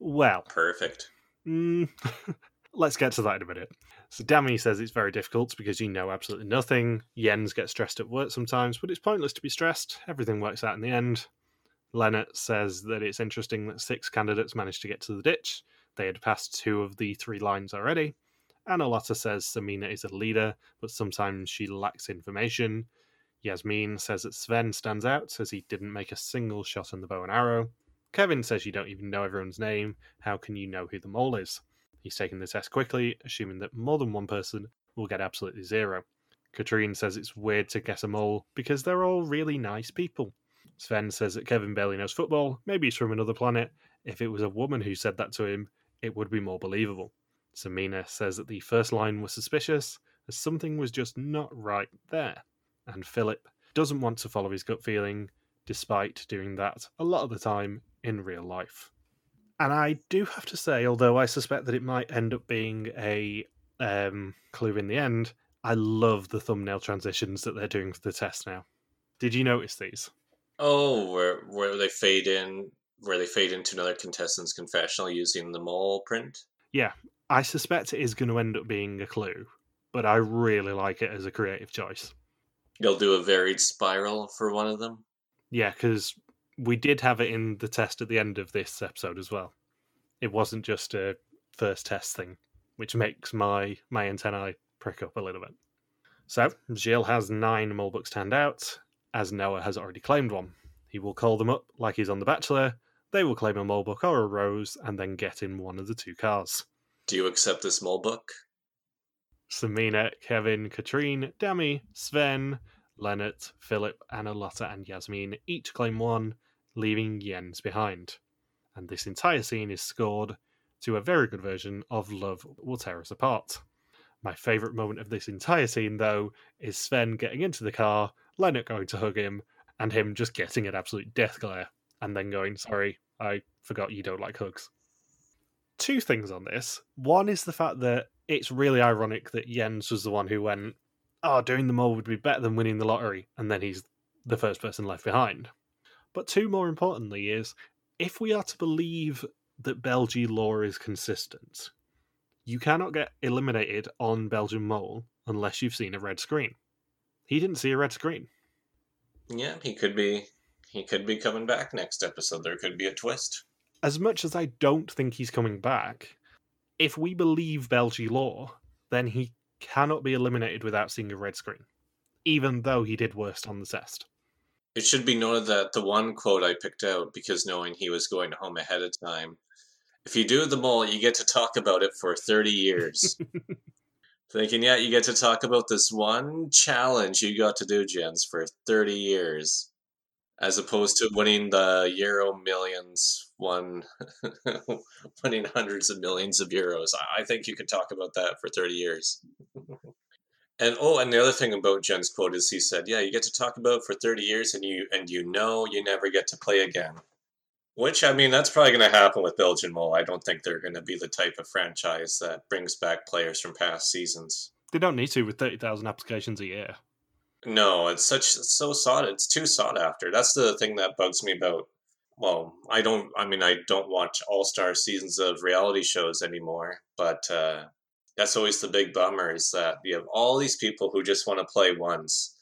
Well,
perfect.
mm, let's get to that in a minute. So Dami says it's very difficult because you know absolutely nothing. Jens gets stressed at work sometimes, but it's pointless to be stressed. Everything works out in the end. Lennart says that it's interesting that six candidates managed to get to the ditch. They had passed two of the three lines already. Annalotta says Samina is a leader, but sometimes she lacks information. Yasmin says that Sven stands out, says he didn't make a single shot on the bow and arrow. Kevin says you don't even know everyone's name. How can you know who the mole is? He's taking the test quickly, assuming that more than one person will get absolutely zero. Katrine says it's weird to guess a mole because they're all really nice people. Sven says that Kevin barely knows football. Maybe he's from another planet. If it was a woman who said that to him, it would be more believable. Samina says that the first line was suspicious, as something was just not right there. And Philip doesn't want to follow his gut feeling, despite doing that a lot of the time in real life. And I do have to say, although I suspect that it might end up being a um, clue in the end, I love the thumbnail transitions that they're doing for the test now. Did you notice these?
Oh, where where they fade in, where they fade into another contestant's confessional using the mole print.
Yeah, I suspect it is going to end up being a clue, but I really like it as a creative choice.
You'll do a varied spiral for one of them.
Yeah, because we did have it in the test at the end of this episode as well. It wasn't just a first test thing, which makes my my antennae prick up a little bit. So Gilles has nine Mulebooks to hand out, as Noah has already claimed one. He will call them up like he's on The Bachelor. They will claim a Mulebook or a Rose, and then get in one of the two cars.
Do you accept this Mulebook?
Samina, Kevin, Katrine, Dami, Sven, Lennart, Philip, Annalotta, and Yasmin each claim one, leaving Jens behind. And this entire scene is scored to a very good version of Love Will Tear Us Apart. My favourite moment of this entire scene, though, is Sven getting into the car, Lennart going to hug him, and him just getting an absolute death glare, and then going, Sorry, I forgot you don't like hugs. Two things on this. One is the fact that it's really ironic that Jens was the one who went, Oh, doing the mole would be better than winning the lottery, and then he's the first person left behind. But two, more importantly, is if we are to believe that Belgian law is consistent, you cannot get eliminated on Belgian Mole unless you've seen a red screen. He didn't see a red screen.
Yeah, he could be. He could be coming back next episode. There could be a twist.
As much as I don't think he's coming back, if we believe Belgian law, then he cannot be eliminated without seeing a red screen, even though he did worst on the test.
It should be noted that the one quote I picked out, because knowing he was going home ahead of time, if you do the mole, you get to talk about it for 30 years. Thinking, yeah, you get to talk about this one challenge you got to do, Jens, for 30 years, as opposed to winning the Euro millions, one, winning hundreds of millions of euros. I think you could talk about that for 30 years. and oh, and the other thing about Jen's quote is he said, "Yeah, you get to talk about for 30 years, and you and you know you never get to play again." Which I mean, that's probably going to happen with Belgian Mole. I don't think they're going to be the type of franchise that brings back players from past seasons.
They don't need to with thirty thousand applications a year.
No, it's such it's so sought. It's too sought after. That's the thing that bugs me about. Well, I don't. I mean, I don't watch all star seasons of reality shows anymore. But uh, that's always the big bummer is that you have all these people who just want to play once,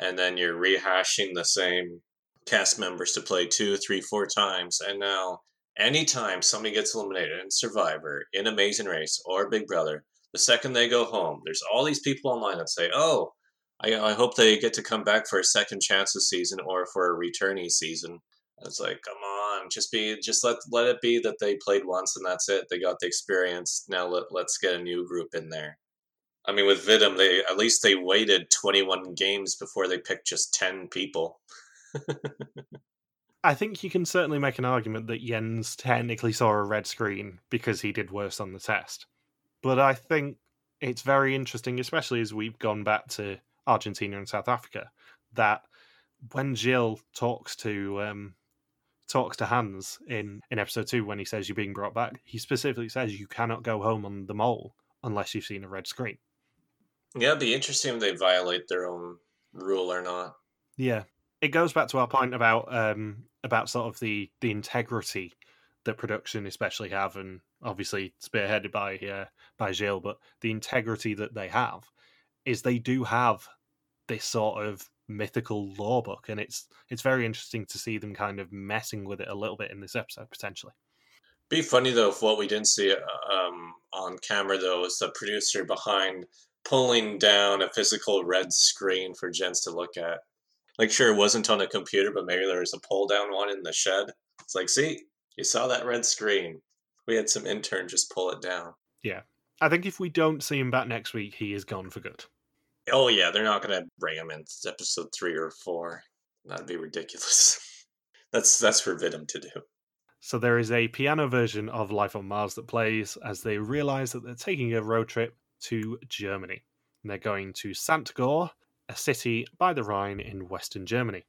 and then you're rehashing the same cast members to play two, three, four times. And now, anytime somebody gets eliminated in Survivor, in Amazing Race, or Big Brother, the second they go home, there's all these people online that say, oh, I, I hope they get to come back for a second chance this season or for a returnee season. it's like, come on, just be, just let let it be that they played once and that's it. They got the experience. Now let, let's get a new group in there. I mean, with Vidum, they at least they waited 21 games before they picked just 10 people.
I think you can certainly make an argument that Jens technically saw a red screen because he did worse on the test. But I think it's very interesting, especially as we've gone back to Argentina and South Africa, that when Gilles talks to um, talks to Hans in, in episode two when he says you're being brought back, he specifically says you cannot go home on the mole unless you've seen a red screen.
Yeah, it'd be interesting if they violate their own rule or not.
Yeah, it goes back to our point about um, about sort of the the integrity that production especially have, and obviously spearheaded by uh, by Gilles, but the integrity that they have is they do have this sort of mythical law book, and it's it's very interesting to see them kind of messing with it a little bit in this episode potentially.
Be funny though if what we didn't see um, on camera though is the producer behind pulling down a physical red screen for Jens to look at. Like, sure, it wasn't on a computer, but maybe there was a pull down one in the shed. It's like, see, you saw that red screen. We had some intern just pull it down.
Yeah. I think if we don't see him back next week, he is gone for good.
Oh, yeah, they're not going to bring him in episode three or four. That'd be ridiculous. That's that's forbidden to do.
So there is a piano version of Life on Mars that plays as they realize that they're taking a road trip to Germany. And they're going to St. Goar, a city by the Rhine in western Germany.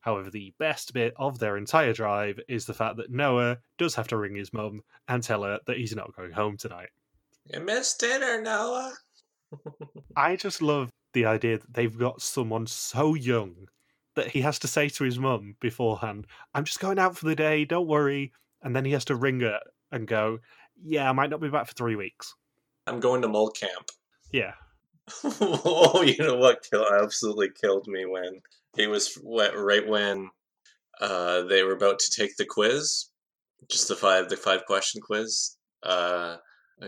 However, the best bit of their entire drive is the fact that Noah does have to ring his mum and tell her that he's not going home tonight.
You missed dinner, Noah.
I just love the idea that they've got someone so young that he has to say to his mum beforehand, I'm just going out for the day, don't worry. And then he has to ring her and go, Yeah, I might not be back for three weeks.
I'm going to mole camp.
Yeah.
oh, you know what Gilles absolutely killed me when he was right when uh, they were about to take the quiz, just the five the five question quiz. Uh,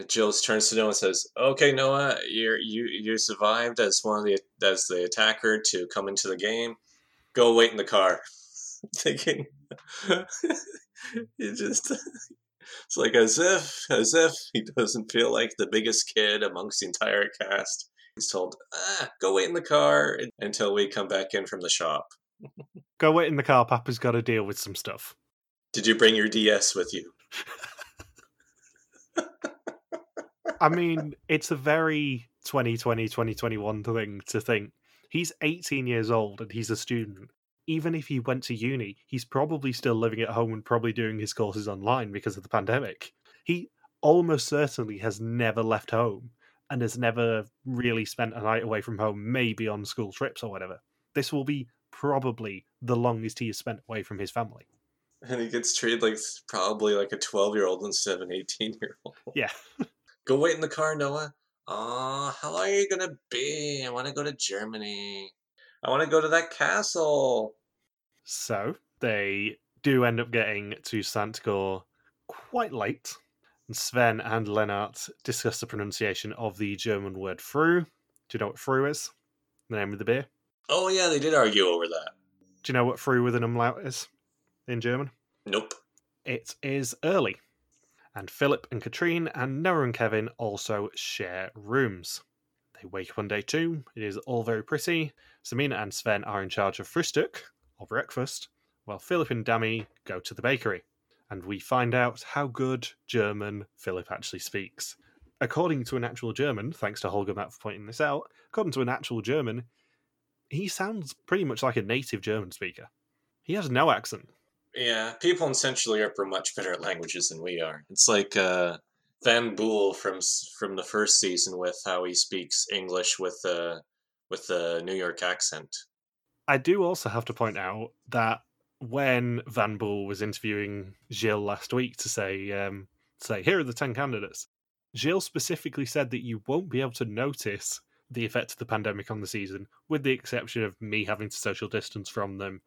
Gilles turns to Noah and says, "Okay, Noah, you you you survived as one of the as the attacker to come into the game. Go wait in the car." Thinking, you just it's like as if as if he doesn't feel like the biggest kid amongst the entire cast. He's told, ah, "Go wait in the car until we come back in from the shop."
Go wait in the car. Papa's got to deal with some stuff.
Did you bring your DS with you?
I mean, it's a very 2020, 2021 thing to think. He's 18 years old and he's a student. Even if he went to uni, he's probably still living at home and probably doing his courses online because of the pandemic. He almost certainly has never left home and has never really spent a night away from home, maybe on school trips or whatever. This will be probably the longest he has spent away from his family.
And he gets treated like probably like a 12 year old instead of an 18 year old.
Yeah.
Go wait in the car, Noah. Oh, how long are you gonna be? I want to go to Germany. I want to go to that castle.
So they do end up getting to St. Quite late. And Sven and Lennart discuss the pronunciation of the German word "Früh." Do you know what "Früh" is? The name of the beer.
Oh yeah, they did argue over that.
Do you know what "früh" with an umlaut is in German?
Nope.
It is early and Philip and Katrine and Noah and Kevin also share rooms. They wake up on day two. It is all very pretty. Samina and Sven are in charge of frühstück, or breakfast, while Philip and Dami go to the bakery. And we find out how good German Philip actually speaks. According to an actual German, thanks to Holger Matt for pointing this out, according to an actual German, he sounds pretty much like a native German speaker. He has no accent.
Yeah, people in Central Europe are much better at languages than we are. It's like uh, Van Bool from from the first season with how he speaks English with uh, with the New York accent.
I do also have to point out that when Van Bool was interviewing Gilles last week to say um, say here are the ten candidates, Gilles specifically said that you won't be able to notice the effect of the pandemic on the season, with the exception of me having to social distance from them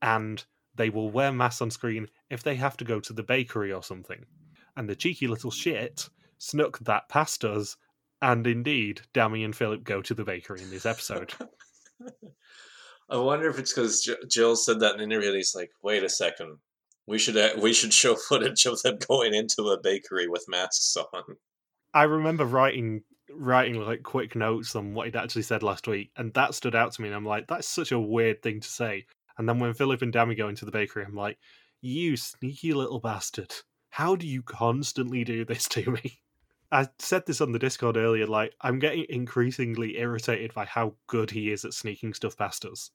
and they will wear masks on screen if they have to go to the bakery or something. And the cheeky little shit snuck that past us, and indeed, Dami and Philip go to the bakery in this episode.
I wonder if it's because Gilles said that in an interview. He's like, "Wait a second, we should uh, we should show footage of them going into a bakery with masks on."
I remember writing writing like quick notes on what he'd actually said last week, and that stood out to me. And I'm like, that's such a weird thing to say. And then when Philip and Dami go into the bakery, I'm like, you sneaky little bastard. How do you constantly do this to me? I said this on the Discord earlier, like, I'm getting increasingly irritated by how good he is at sneaking stuff past us.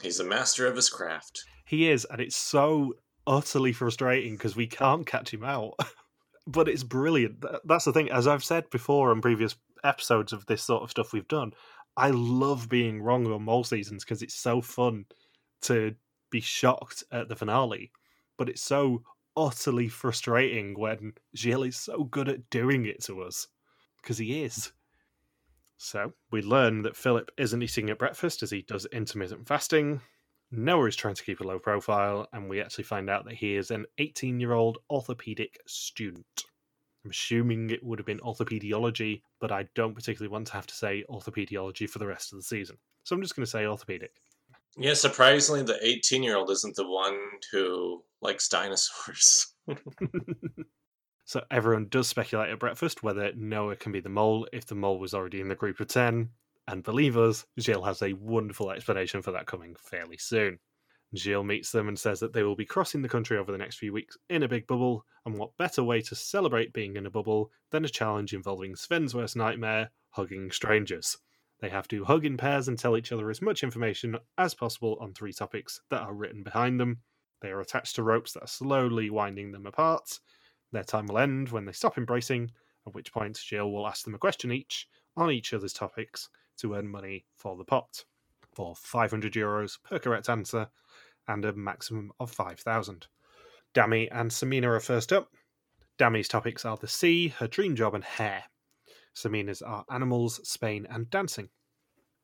He's a master of his craft.
He is, and it's so utterly frustrating because we can't catch him out. but it's brilliant. That's the thing. As I've said before on previous episodes of this sort of stuff we've done, I love being wrong on mole seasons because it's so fun to be shocked at the finale, but it's so utterly frustrating when Gilles is so good at doing it to us because he is. So we learn that Philip isn't eating at breakfast as he does intermittent fasting. Noah is trying to keep a low profile, and we actually find out that he is an 18 year old orthopedic student. I'm assuming it would have been orthopediology, but I don't particularly want to have to say orthopediology for the rest of the season. So I'm just going to say orthopedic.
Yeah, surprisingly, the 18 year old isn't the one who likes dinosaurs.
so everyone does speculate at breakfast whether Noah can be the mole if the mole was already in the group of 10. And believe us, Gilles has a wonderful explanation for that coming fairly soon. Gilles meets them and says that they will be crossing the country over the next few weeks in a big bubble, and what better way to celebrate being in a bubble than a challenge involving Sven's worst nightmare, hugging strangers. They have to hug in pairs and tell each other as much information as possible on three topics that are written behind them. They are attached to ropes that are slowly winding them apart. Their time will end when they stop embracing, at which point Gilles will ask them a question each on each other's topics to earn money for the pot for 500 euros per correct answer and a maximum of 5,000. Dami and Samina are first up. Dami's topics are the sea, her dream job, and hair. Samina's are animals, Spain, and dancing.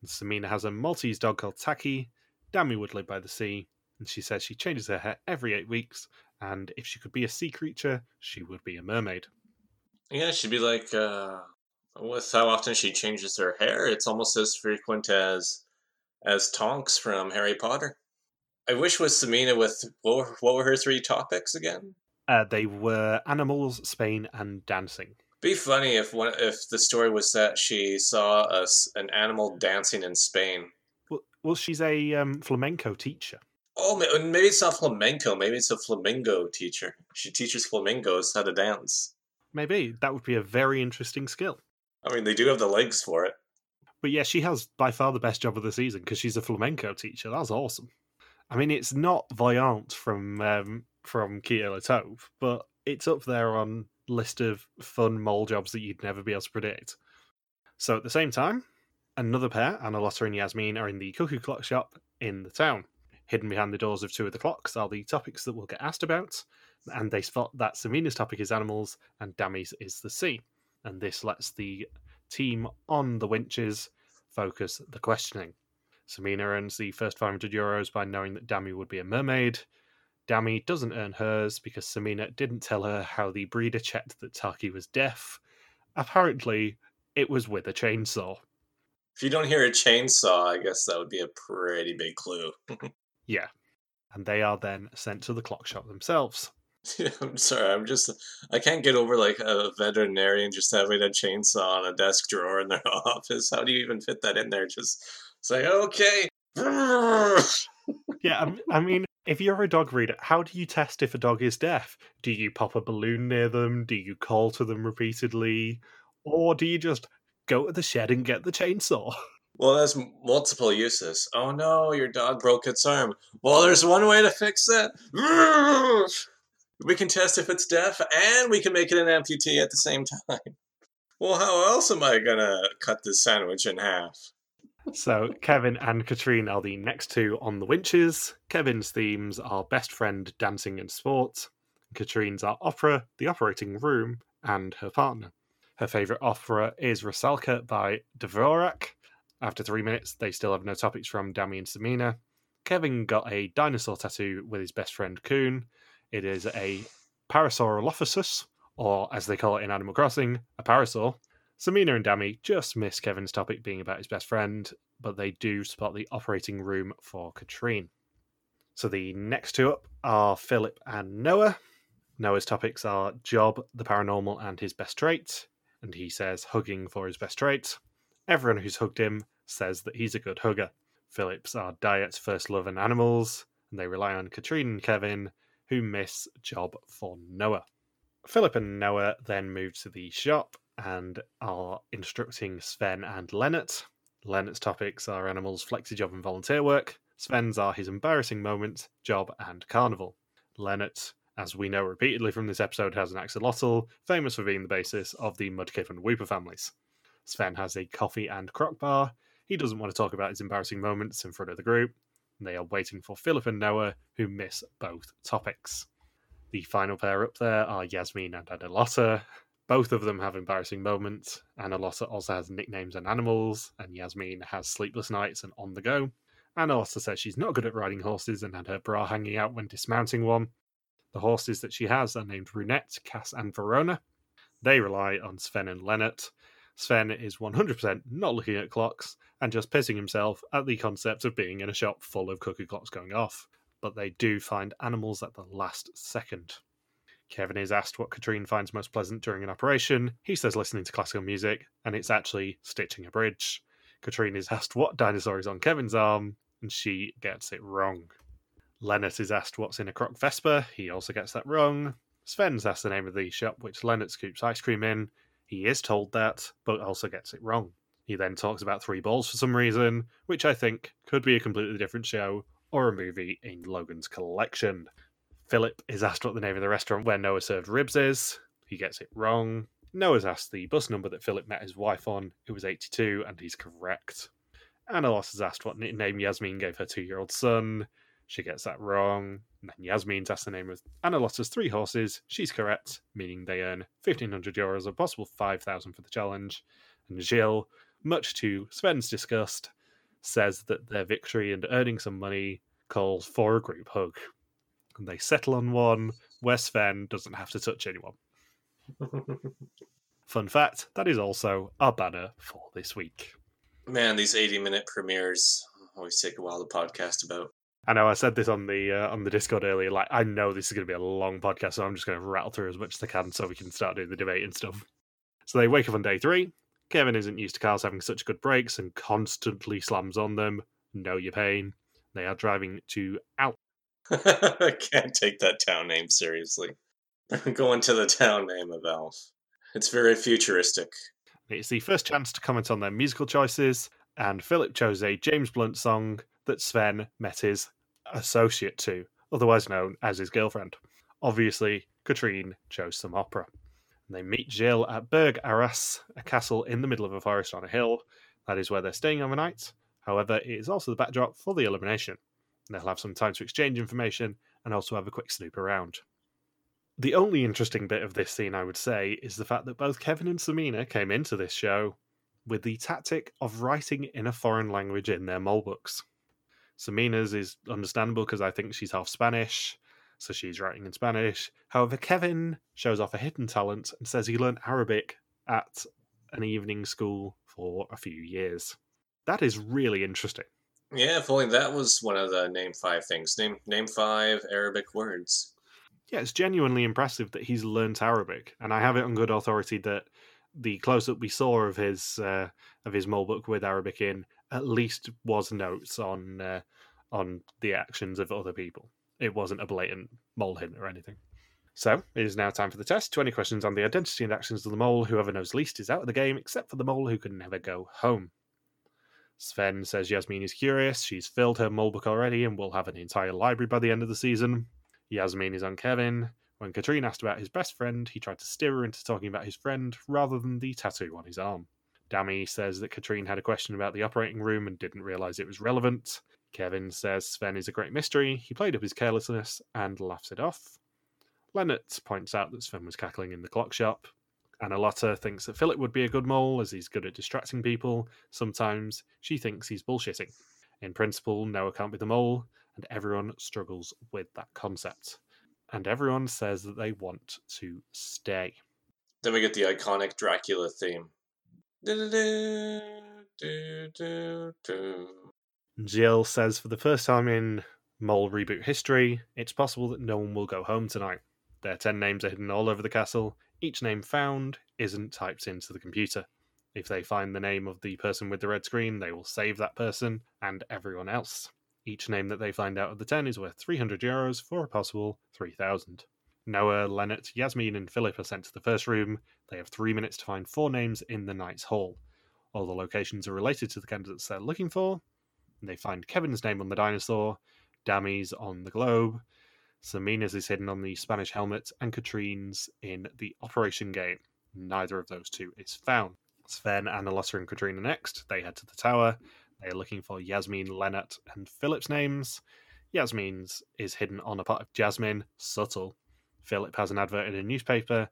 And Samina has a Maltese dog called Taki. Dami would live by the sea, and she says she changes her hair every eight weeks, and if she could be a sea creature, she would be a mermaid.
Yeah, she'd be like, uh, with how often she changes her hair, it's almost as frequent as as Tonks from Harry Potter. I wish with Samina with what were, what were her three topics again?
Uh, they were animals, Spain, and dancing.
Be funny if one if the story was that she saw us an animal dancing in Spain.
Well, well she's a um, flamenco teacher.
Oh, maybe it's not flamenco. Maybe it's a flamingo teacher. She teaches flamingos how to dance.
Maybe that would be a very interesting skill.
I mean, they do have the legs for it.
But yeah, she has by far the best job of the season because she's a flamenco teacher. That's awesome. I mean, it's not Voyant from um, from Kia Latove, but it's up there on list of fun mole jobs that you'd never be able to predict. So at the same time, another pair, Annalotta and Yasmin, are in the cuckoo clock shop in the town. Hidden behind the doors of two of the clocks are the topics that we'll get asked about, and they spot that Samina's topic is animals and Dami's is the sea. And this lets the team on the winches focus the questioning. Samina earns the first 500 euros by knowing that Dami would be a mermaid. Dami doesn't earn hers because Samina didn't tell her how the breeder checked that Taki was deaf. Apparently, it was with a chainsaw.
If you don't hear a chainsaw, I guess that would be a pretty big clue.
yeah. And they are then sent to the clock shop themselves.
I'm sorry, I'm just I can't get over like a veterinarian just having a chainsaw on a desk drawer in their office. How do you even fit that in there? Just say okay.
Yeah, I mean, if you're a dog reader, how do you test if a dog is deaf? Do you pop a balloon near them? Do you call to them repeatedly? Or do you just go to the shed and get the chainsaw?
Well, there's multiple uses. Oh no, your dog broke its arm. Well, there's one way to fix it. We can test if it's deaf and we can make it an amputee at the same time. Well, how else am I going to cut this sandwich in half?
So, Kevin and Katrine are the next two on the winches. Kevin's themes are best friend, dancing, and sports. Katrine's are opera, the operating room, and her partner. Her favourite opera is Rusalka by Dvorak. After three minutes, they still have no topics from Dami and Samina. Kevin got a dinosaur tattoo with his best friend Coon, it is a Parasaurolophus, or as they call it in Animal Crossing, a parasaur. Samina and Dami just miss Kevin's topic being about his best friend, but they do spot the operating room for Katrine. So the next two up are Philip and Noah. Noah's topics are job, the paranormal, and his best trait. And he says hugging for his best trait. Everyone who's hugged him says that he's a good hugger. Philip's are diet, first love, and animals. And they rely on Katrine and Kevin who miss job for Noah. Philip and Noah then move to the shop and are instructing Sven and Lennart. Lennart's topics are animals, flexi job, and volunteer work. Sven's are his embarrassing moments, job, and carnival. Lennart, as we know repeatedly from this episode, has an axolotl, famous for being the basis of the Mudkip and Wooper families. Sven has a coffee and crock bar. He doesn't want to talk about his embarrassing moments in front of the group, they are waiting for Philip and Noah, who miss both topics. The final pair up there are Yasmin and Annalotta. Both of them have embarrassing moments. Annalotta also has nicknames and animals, and Yasmin has sleepless nights and on the go. Annalotta says she's not good at riding horses and had her bra hanging out when dismounting one. The horses that she has are named Brunette, Cass, and Verona. They rely on Sven and Lennart. Sven is 100% not looking at clocks and just pissing himself at the concept of being in a shop full of cuckoo clocks going off. But they do find animals at the last second. Kevin is asked what Katrine finds most pleasant during an operation. He says listening to classical music, and it's actually stitching a bridge. Katrine is asked what dinosaur is on Kevin's arm, and she gets it wrong. Lennart is asked what's in a croc Vespa. He also gets that wrong. Sven's asked the name of the shop which Lennart scoops ice cream in. He is told that, but also gets it wrong. He then talks about three balls for some reason, which I think could be a completely different show or a movie in Logan's collection. Philip is asked what the name of the restaurant where Noah served ribs is. He gets it wrong. Noah's asked the bus number that Philip met his wife on. It was 82, and he's correct. Analos is asked what name Yasmin gave her two year old son. She gets that wrong. And then Yasmin's asked the name of Annalotta's three horses. She's correct, meaning they earn 1500 euros, a possible 5000 for the challenge. And Gilles, much to Sven's disgust, says that their victory and earning some money calls for a group hug. And they settle on one where Sven doesn't have to touch anyone. Fun fact that is also our banner for this week.
Man, these 80 minute premieres always take a while to podcast about.
I know I said this on the uh, on the Discord earlier. Like I know this is going to be a long podcast, so I'm just going to rattle through as much as I can so we can start doing the debate and stuff. So they wake up on day three. Kevin isn't used to cars having such good brakes and constantly slams on them. Know your pain. They are driving to Al.
I can't take that town name seriously. Going to the town name of Alf. It's very futuristic.
It's the first chance to comment on their musical choices, and Philip chose a James Blunt song that Sven met his associate to, otherwise known as his girlfriend. Obviously, Katrine chose some opera. And they meet Gilles at Burg Arras, a castle in the middle of a forest on a hill. That is where they're staying overnight. However, it is also the backdrop for the elimination. They'll have some time to exchange information and also have a quick snoop around. The only interesting bit of this scene, I would say, is the fact that both Kevin and Samina came into this show with the tactic of writing in a foreign language in their mole books. Samina's is understandable because I think she's half Spanish, so she's writing in Spanish. However, Kevin shows off a hidden talent and says he learned Arabic at an evening school for a few years. That is really interesting.
Yeah, if only that was one of the name five things. Name name five Arabic words
yeah, it's genuinely impressive that he's learnt Arabic, and I have it on good authority that the close up we saw of his uh, of his mole book with Arabic in at least was notes on uh, on the actions of other people. It wasn't a blatant mole hint or anything. So it is now time for the test. Twenty questions on the identity and actions of the mole. Whoever knows least is out of the game, except for the mole who can never go home. Sven says Yasmin is curious. She's filled her mole book already and will have an entire library by the end of the season. Yasmin is on Kevin. When Katrine asked about his best friend, he tried to steer her into talking about his friend rather than the tattoo on his arm. Dami says that Katrine had a question about the operating room and didn't realize it was relevant. Kevin says Sven is a great mystery. He played up his carelessness and laughs it off. Lennart points out that Sven was cackling in the clock shop. Annalotta thinks that Philip would be a good mole as he's good at distracting people. Sometimes she thinks he's bullshitting. In principle, Noah can't be the mole, and everyone struggles with that concept. And everyone says that they want to stay.
Then we get the iconic Dracula theme.
Gilles says for the first time in Mole reboot history, it's possible that no one will go home tonight. Their 10 names are hidden all over the castle. Each name found isn't typed into the computer. If they find the name of the person with the red screen, they will save that person and everyone else. Each name that they find out of the 10 is worth 300 euros for a possible 3,000. Noah, Lennart, Yasmin, and Philip are sent to the first room. They have three minutes to find four names in the Knight's Hall. All the locations are related to the candidates they're looking for. They find Kevin's name on the dinosaur, Dami's on the globe, Samina's is hidden on the Spanish helmet, and Katrine's in the Operation game. Neither of those two is found. Sven, Annalotta, and Katrine next. They head to the tower. They are looking for Yasmin, Lennart, and Philip's names. Yasmin's is hidden on a part of Jasmine, subtle. Philip has an advert in a newspaper,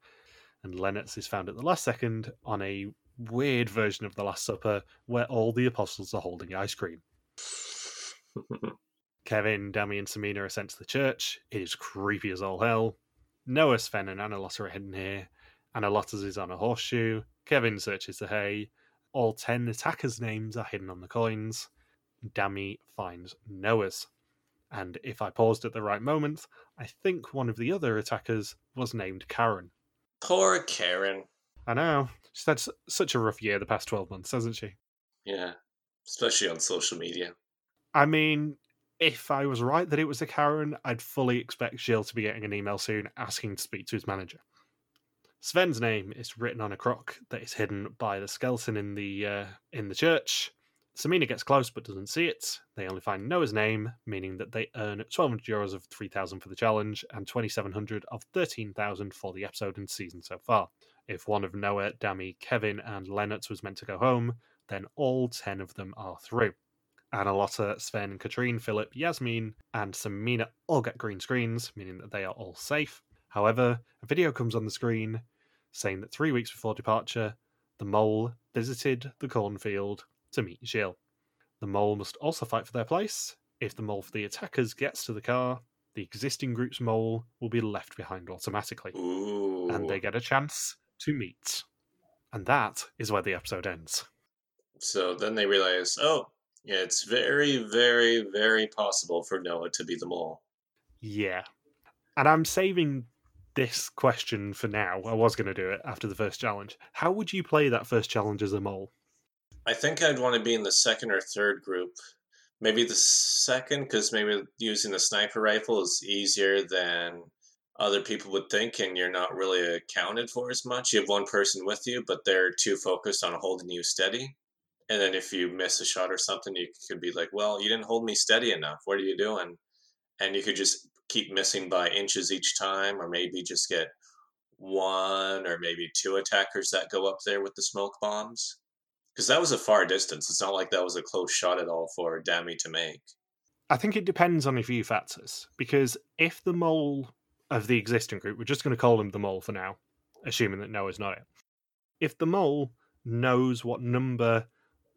and Lennart's is found at the last second on a weird version of the Last Supper where all the apostles are holding ice cream. Kevin, Dami, and Samina are sent to the church. It is creepy as all hell. Noah, Sven, and Annalotta are hidden here. Annalotta's is on a horseshoe. Kevin searches the hay. All 10 attackers' names are hidden on the coins. Dami finds Noah's. And if I paused at the right moment, I think one of the other attackers was named Karen.
Poor Karen.
I know. She's had such a rough year the past 12 months, hasn't she?
Yeah, especially on social media.
I mean, if I was right that it was a Karen, I'd fully expect Gilles to be getting an email soon asking to speak to his manager. Sven's name is written on a crock that is hidden by the skeleton in the uh, in the church. Samina gets close but doesn't see it. They only find Noah's name, meaning that they earn 1200 euros of 3000 for the challenge and 2700 of 13000 for the episode and season so far. If one of Noah, Dami, Kevin, and Lennart was meant to go home, then all 10 of them are through. Annalotta, Sven, Katrine, Philip, Yasmin, and Samina all get green screens, meaning that they are all safe. However, a video comes on the screen saying that three weeks before departure, the mole visited the cornfield to meet Gilles. The mole must also fight for their place. If the mole for the attackers gets to the car, the existing group's mole will be left behind automatically,
Ooh.
and they get a chance to meet. And that is where the episode ends.
So then they realize, oh, yeah, it's very, very, very possible for Noah to be the mole.
Yeah. And I'm saving this question for now. I was going to do it after the first challenge. How would you play that first challenge as a mole?
I think I'd want to be in the second or third group. Maybe the second, because maybe using the sniper rifle is easier than other people would think, and you're not really accounted for as much. You have one person with you, but they're too focused on holding you steady. And then if you miss a shot or something, you could be like, well, you didn't hold me steady enough. What are you doing? And you could just keep missing by inches each time, or maybe just get one or maybe two attackers that go up there with the smoke bombs. Because that was a far distance. It's not like that was a close shot at all for Dami to make.
I think it depends on a few factors. Because if the mole of the existing group, we're just going to call him the mole for now, assuming that Noah's not it. If the mole knows what number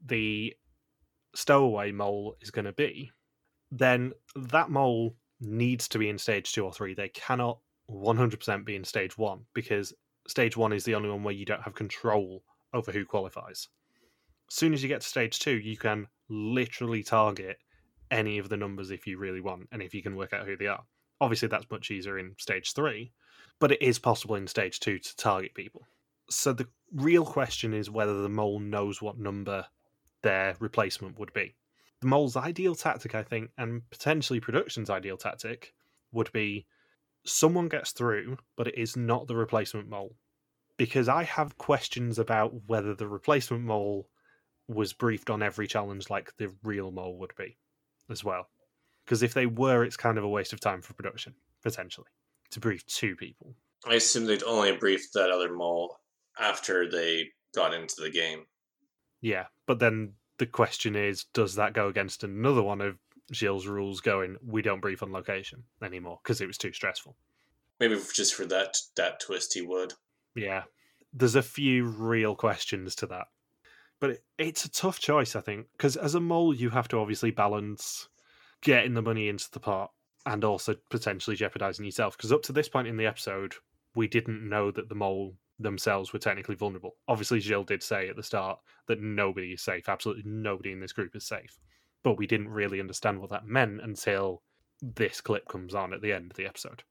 the stowaway mole is going to be, then that mole needs to be in stage two or three. They cannot 100% be in stage one because stage one is the only one where you don't have control over who qualifies. As soon as you get to stage two, you can literally target any of the numbers if you really want and if you can work out who they are. Obviously, that's much easier in stage three, but it is possible in stage two to target people. So the real question is whether the mole knows what number their replacement would be. The mole's ideal tactic, I think, and potentially production's ideal tactic would be someone gets through, but it is not the replacement mole. Because I have questions about whether the replacement mole was briefed on every challenge like the real mole would be as well. Because if they were, it's kind of a waste of time for production, potentially, to brief two people.
I assume they'd only briefed that other mole after they got into the game.
Yeah, but then the question is, does that go against another one of Gilles' rules going, we don't brief on location anymore because it was too stressful?
Maybe just for that that twist he would.
Yeah. There's a few real questions to that. But it, it's a tough choice, I think, because as a mole, you have to obviously balance getting the money into the pot and also potentially jeopardizing yourself. Because up to this point in the episode, we didn't know that the mole themselves were technically vulnerable. Obviously, Gilles did say at the start that nobody is safe. Absolutely nobody in this group is safe. But we didn't really understand what that meant until this clip comes on at the end of the episode.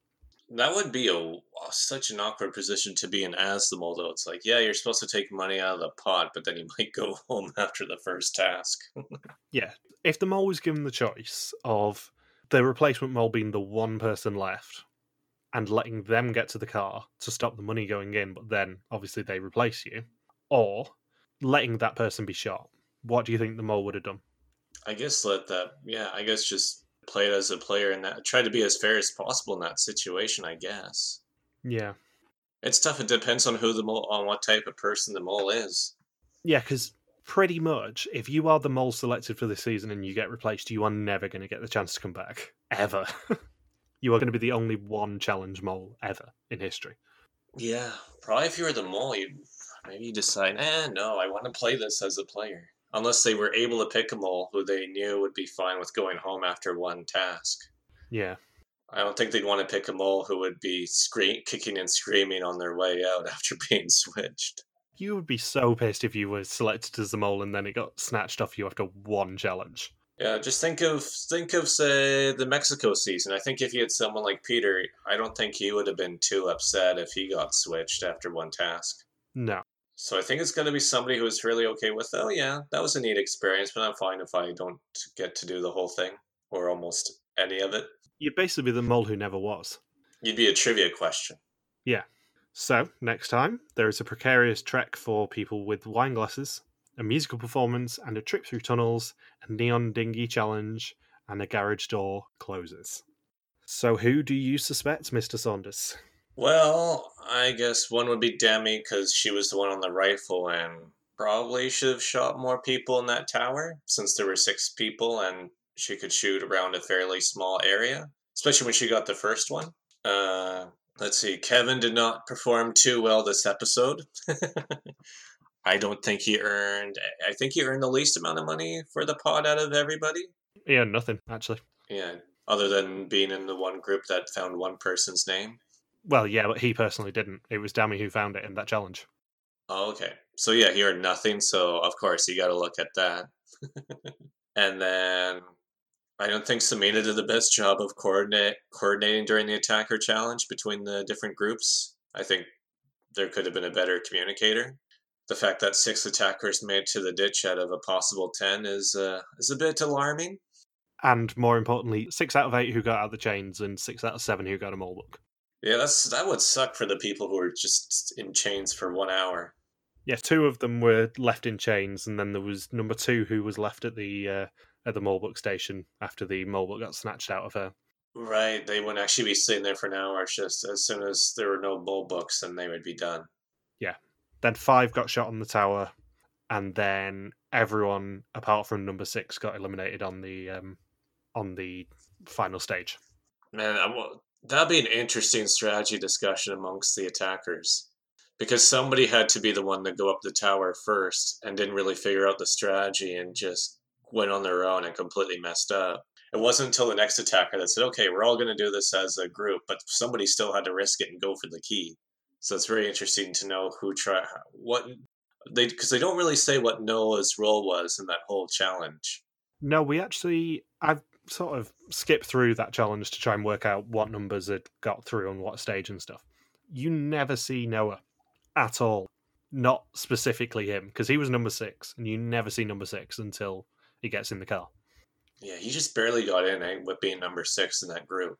That would be a such an awkward position to be in as the mole. Though it's like, yeah, you're supposed to take money out of the pot, but then you might go home after the first task.
yeah, if the mole was given the choice of the replacement mole being the one person left and letting them get to the car to stop the money going in, but then obviously they replace you, or letting that person be shot, what do you think the mole would have done?
I guess let that, yeah, I guess just play it as a player and that try to be as fair as possible in that situation. I guess.
Yeah,
it's tough. It depends on who the mole, on what type of person the mole is.
Yeah, because pretty much, if you are the mole selected for this season and you get replaced, you are never going to get the chance to come back ever. you are going to be the only one challenge mole ever in history.
Yeah, probably if you were the mole, you'd maybe you decide, eh, no, I want to play this as a player unless they were able to pick a mole who they knew would be fine with going home after one task.
Yeah.
I don't think they'd want to pick a mole who would be scream- kicking and screaming on their way out after being switched.
You would be so pissed if you were selected as the mole and then it got snatched off you after one challenge.
Yeah, just think of think of say the Mexico season. I think if you had someone like Peter, I don't think he would have been too upset if he got switched after one task.
No.
So I think it's going to be somebody who is really okay with, oh yeah, that was a neat experience, but I'm fine if I don't get to do the whole thing. or almost any of it.
You'd basically be the mole who never was.
You'd be a trivia question. Yeah.
So, next time, there is a precarious trek for people with wine glasses, a musical performance, and a trip through tunnels, a neon dinghy challenge, and a garage door closes. So, who do you suspect, Mr. Saunders?
Well, I guess one would be Dami because she was the one on the rifle and probably should have shot more people in that tower since there were six people and she could shoot around a fairly small area, especially when she got the first one. Uh, let's see, Kevin did not perform too well this episode. I don't think he earned, I think he earned the least amount of money for the pod out of everybody.
Yeah, nothing, actually.
Yeah, other than being in the one group that found one person's name.
Well, yeah, but he personally didn't. It was Dami who found it in that challenge.
Oh, okay. So yeah, he earned nothing. So of course you got to look at that. and then I don't think Samina did the best job of coordinate coordinating during the attacker challenge between the different groups. I think there could have been a better communicator. The fact that six attackers made to the ditch out of a possible ten is uh, is a bit alarming.
And more importantly, six out of eight who got out of the chains and six out of seven who got a mole book.
Yeah, that's that would suck for the people who are just in chains for one hour.
Yeah, two of them were left in chains, and then there was number two who was left at the uh, at the Molebook station after the Molebook got snatched out of her.
Right, they wouldn't actually be sitting there for an hour. It's just as soon as there were no bull books, then they would be done.
Then five got shot on the tower, and then everyone apart from number six got eliminated on the um, on the final stage.
Man, that'd be an interesting strategy discussion amongst the attackers. Because somebody had to be the one to go up the tower first and didn't really figure out the strategy and just went on their own and completely messed up. It wasn't until the next attacker that said, okay, we're all going to do this as a group, but somebody still had to risk it and go for the key. So it's very interesting to know who try what they because they don't really say what Noah's role was in that whole challenge.
No, we actually I've sort of skipped through that challenge to try and work out what numbers had got through on what stage and stuff. You never see Noah at all. Not specifically him, because he was number six, and you never see number six until he gets in the car.
Yeah, he just barely got in eh, with being number six in that group.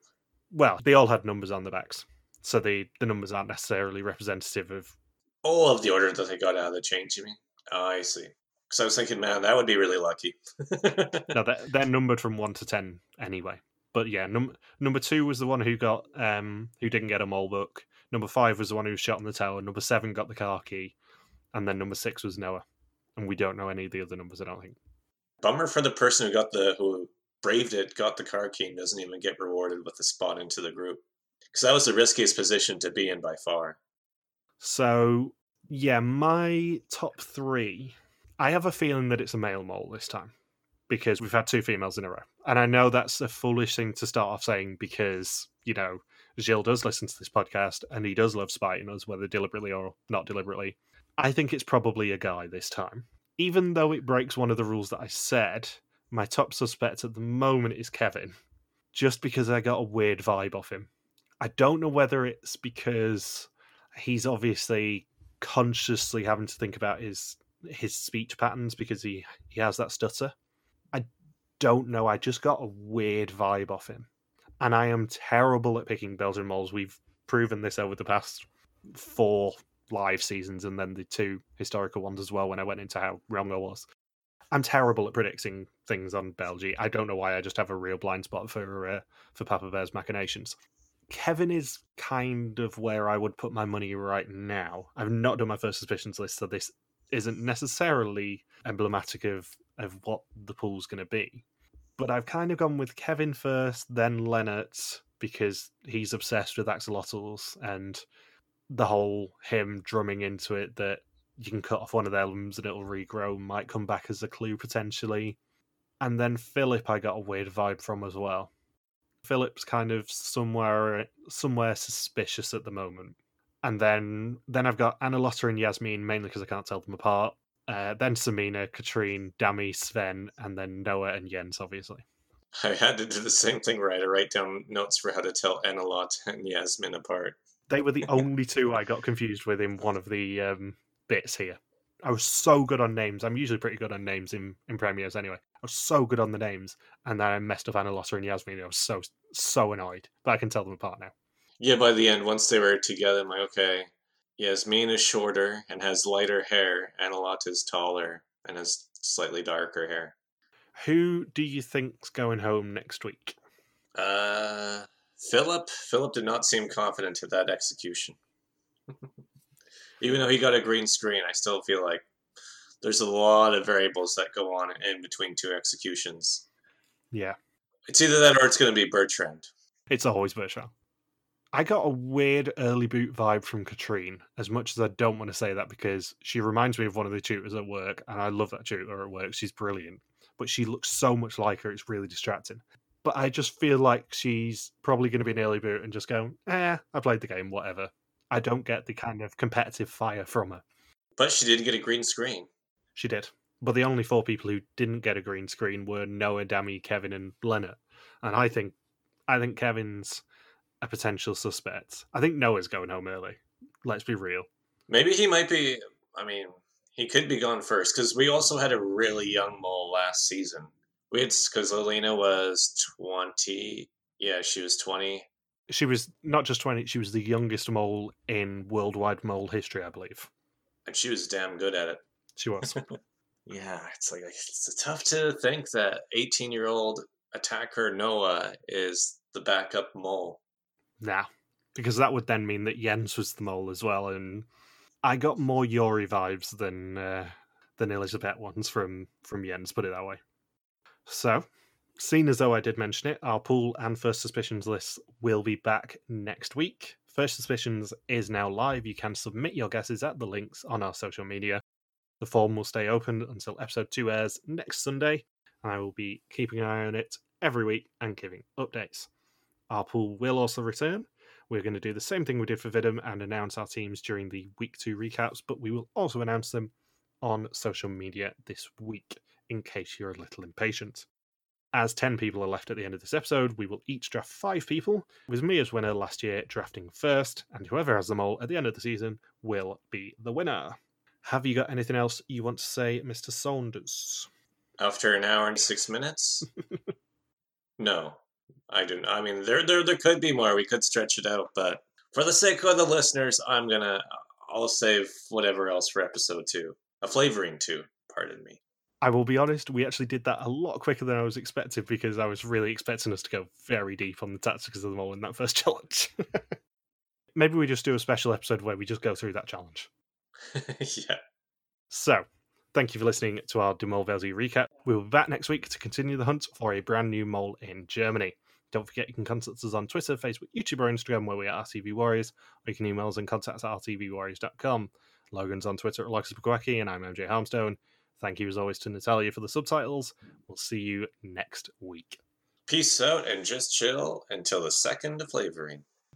Well, they all had numbers on the backs, so the the numbers aren't necessarily representative of.
all of the order that they got out of the change, you mean? Oh, I see. Because I was thinking, man, that would be really lucky.
No, they're, they're numbered from one to ten anyway. But yeah, num- number two was the one who got um who didn't get a mole book. Number five was the one who was shot on the tower. Number seven got the car key, and then number six was Noah. And we don't know any of the other numbers. I don't think.
Bummer for the person who got the who braved it, got the car key, and doesn't even get rewarded with a spot into the group. Because that was the riskiest position to be in by far.
So yeah, my top three. I have a feeling that it's a male mole this time because we've had two females in a row, and I know that's a foolish thing to start off saying because you know Gilles does listen to this podcast and he does love spiting us, whether deliberately or not deliberately. I think it's probably a guy this time, even though it breaks one of the rules that I said. My top suspect at the moment is Kevin, just because I got a weird vibe off him. I don't know whether it's because he's obviously consciously having to think about his his speech patterns because he he has that stutter. I don't know. I just got a weird vibe off him, and I am terrible at picking Belgian moles. We've proven this over the past four live seasons, and then the two historical ones as well. When I went into how wrong I was, I'm terrible at predicting things on Belgium. I don't know why. I just have a real blind spot for uh, for Papa Bear's machinations. Kevin is kind of where I would put my money right now. I've not done my first suspicions list, so this isn't necessarily emblematic of of what the pool's going to be. But I've kind of gone with Kevin first, then Lennart because he's obsessed with axolotls and the whole him drumming into it that you can cut off one of their limbs and it'll regrow might come back as a clue potentially. And then Philip, I got a weird vibe from as well. Philip's kind of somewhere somewhere suspicious at the moment. And then then I've got Annalotta and Yasmin mainly because I can't tell them apart. Uh, then Samina, Katrine, Dami, Sven, and then Noah and Jens, obviously.
I had to do the same thing where I write down notes for how to tell Annalotta and Yasmin apart.
They were the only two I got confused with in one of the um, bits here. I was so good on names. I'm usually pretty good on names in, in premieres anyway. I was so good on the names, and then I messed up Anna and Yasmin. I was so so annoyed, but I can tell them apart now.
Yeah, by the end, once they were together, I'm like, okay, Yasmin is shorter and has lighter hair. annalotta is taller and has slightly darker hair.
Who do you think's going home next week?
Uh, Philip. Philip did not seem confident of that execution. Even though he got a green screen, I still feel like there's a lot of variables that go on in between two executions.
Yeah.
It's either that or it's going to be Bertrand.
It's always Bertrand. I got a weird early boot vibe from Katrine, as much as I don't want to say that because she reminds me of one of the tutors at work, and I love that tutor at work. She's brilliant, but she looks so much like her, it's really distracting. But I just feel like she's probably going to be an early boot and just go, eh, I played the game, whatever. I don't get the kind of competitive fire from her.
But she did get a green screen.
She did. But the only four people who didn't get a green screen were Noah, Dami, Kevin, and Lennart. And I think, I think Kevin's a potential suspect. I think Noah's going home early. Let's be real.
Maybe he might be. I mean, he could be gone first because we also had a really young mole last season. We had because Alina was twenty. Yeah, she was twenty.
She was not just twenty; she was the youngest mole in worldwide mole history, I believe.
And she was damn good at it.
She was.
yeah, it's like it's tough to think that eighteen-year-old attacker Noah is the backup mole.
Nah, because that would then mean that Jens was the mole as well, and I got more Yori vibes than uh, than Elizabeth ones from from Jens. Put it that way. So, seeing as though I did mention it, our pool and first suspicions list will be back next week. First suspicions is now live. You can submit your guesses at the links on our social media. The form will stay open until episode two airs next Sunday, and I will be keeping an eye on it every week and giving updates. Our pool will also return. We're going to do the same thing we did for Vidum and announce our teams during the week two recaps, but we will also announce them on social media this week in case you're a little impatient. As 10 people are left at the end of this episode, we will each draft five people, with me as winner last year drafting first, and whoever has them all at the end of the season will be the winner. Have you got anything else you want to say, Mr. Saunders?
After an hour and six minutes? no. I do. Not. I mean, there, there, there could be more. We could stretch it out, but for the sake of the listeners, I'm gonna. I'll save whatever else for episode two. A flavoring two. Pardon me.
I will be honest. We actually did that a lot quicker than I was expecting because I was really expecting us to go very deep on the tactics of the mole in that first challenge. Maybe we just do a special episode where we just go through that challenge.
yeah.
So, thank you for listening to our De Mol Velzy recap. We'll be back next week to continue the hunt for a brand new mole in Germany. Don't forget you can contact us on Twitter, Facebook, YouTube, or Instagram where we are RTV Warriors, or you can email us and contact us at rtvwarriors.com. Logan's on Twitter at Loxus and I'm MJ Harmstone. Thank you as always to Natalia for the subtitles. We'll see you next week.
Peace out and just chill until the second flavoring.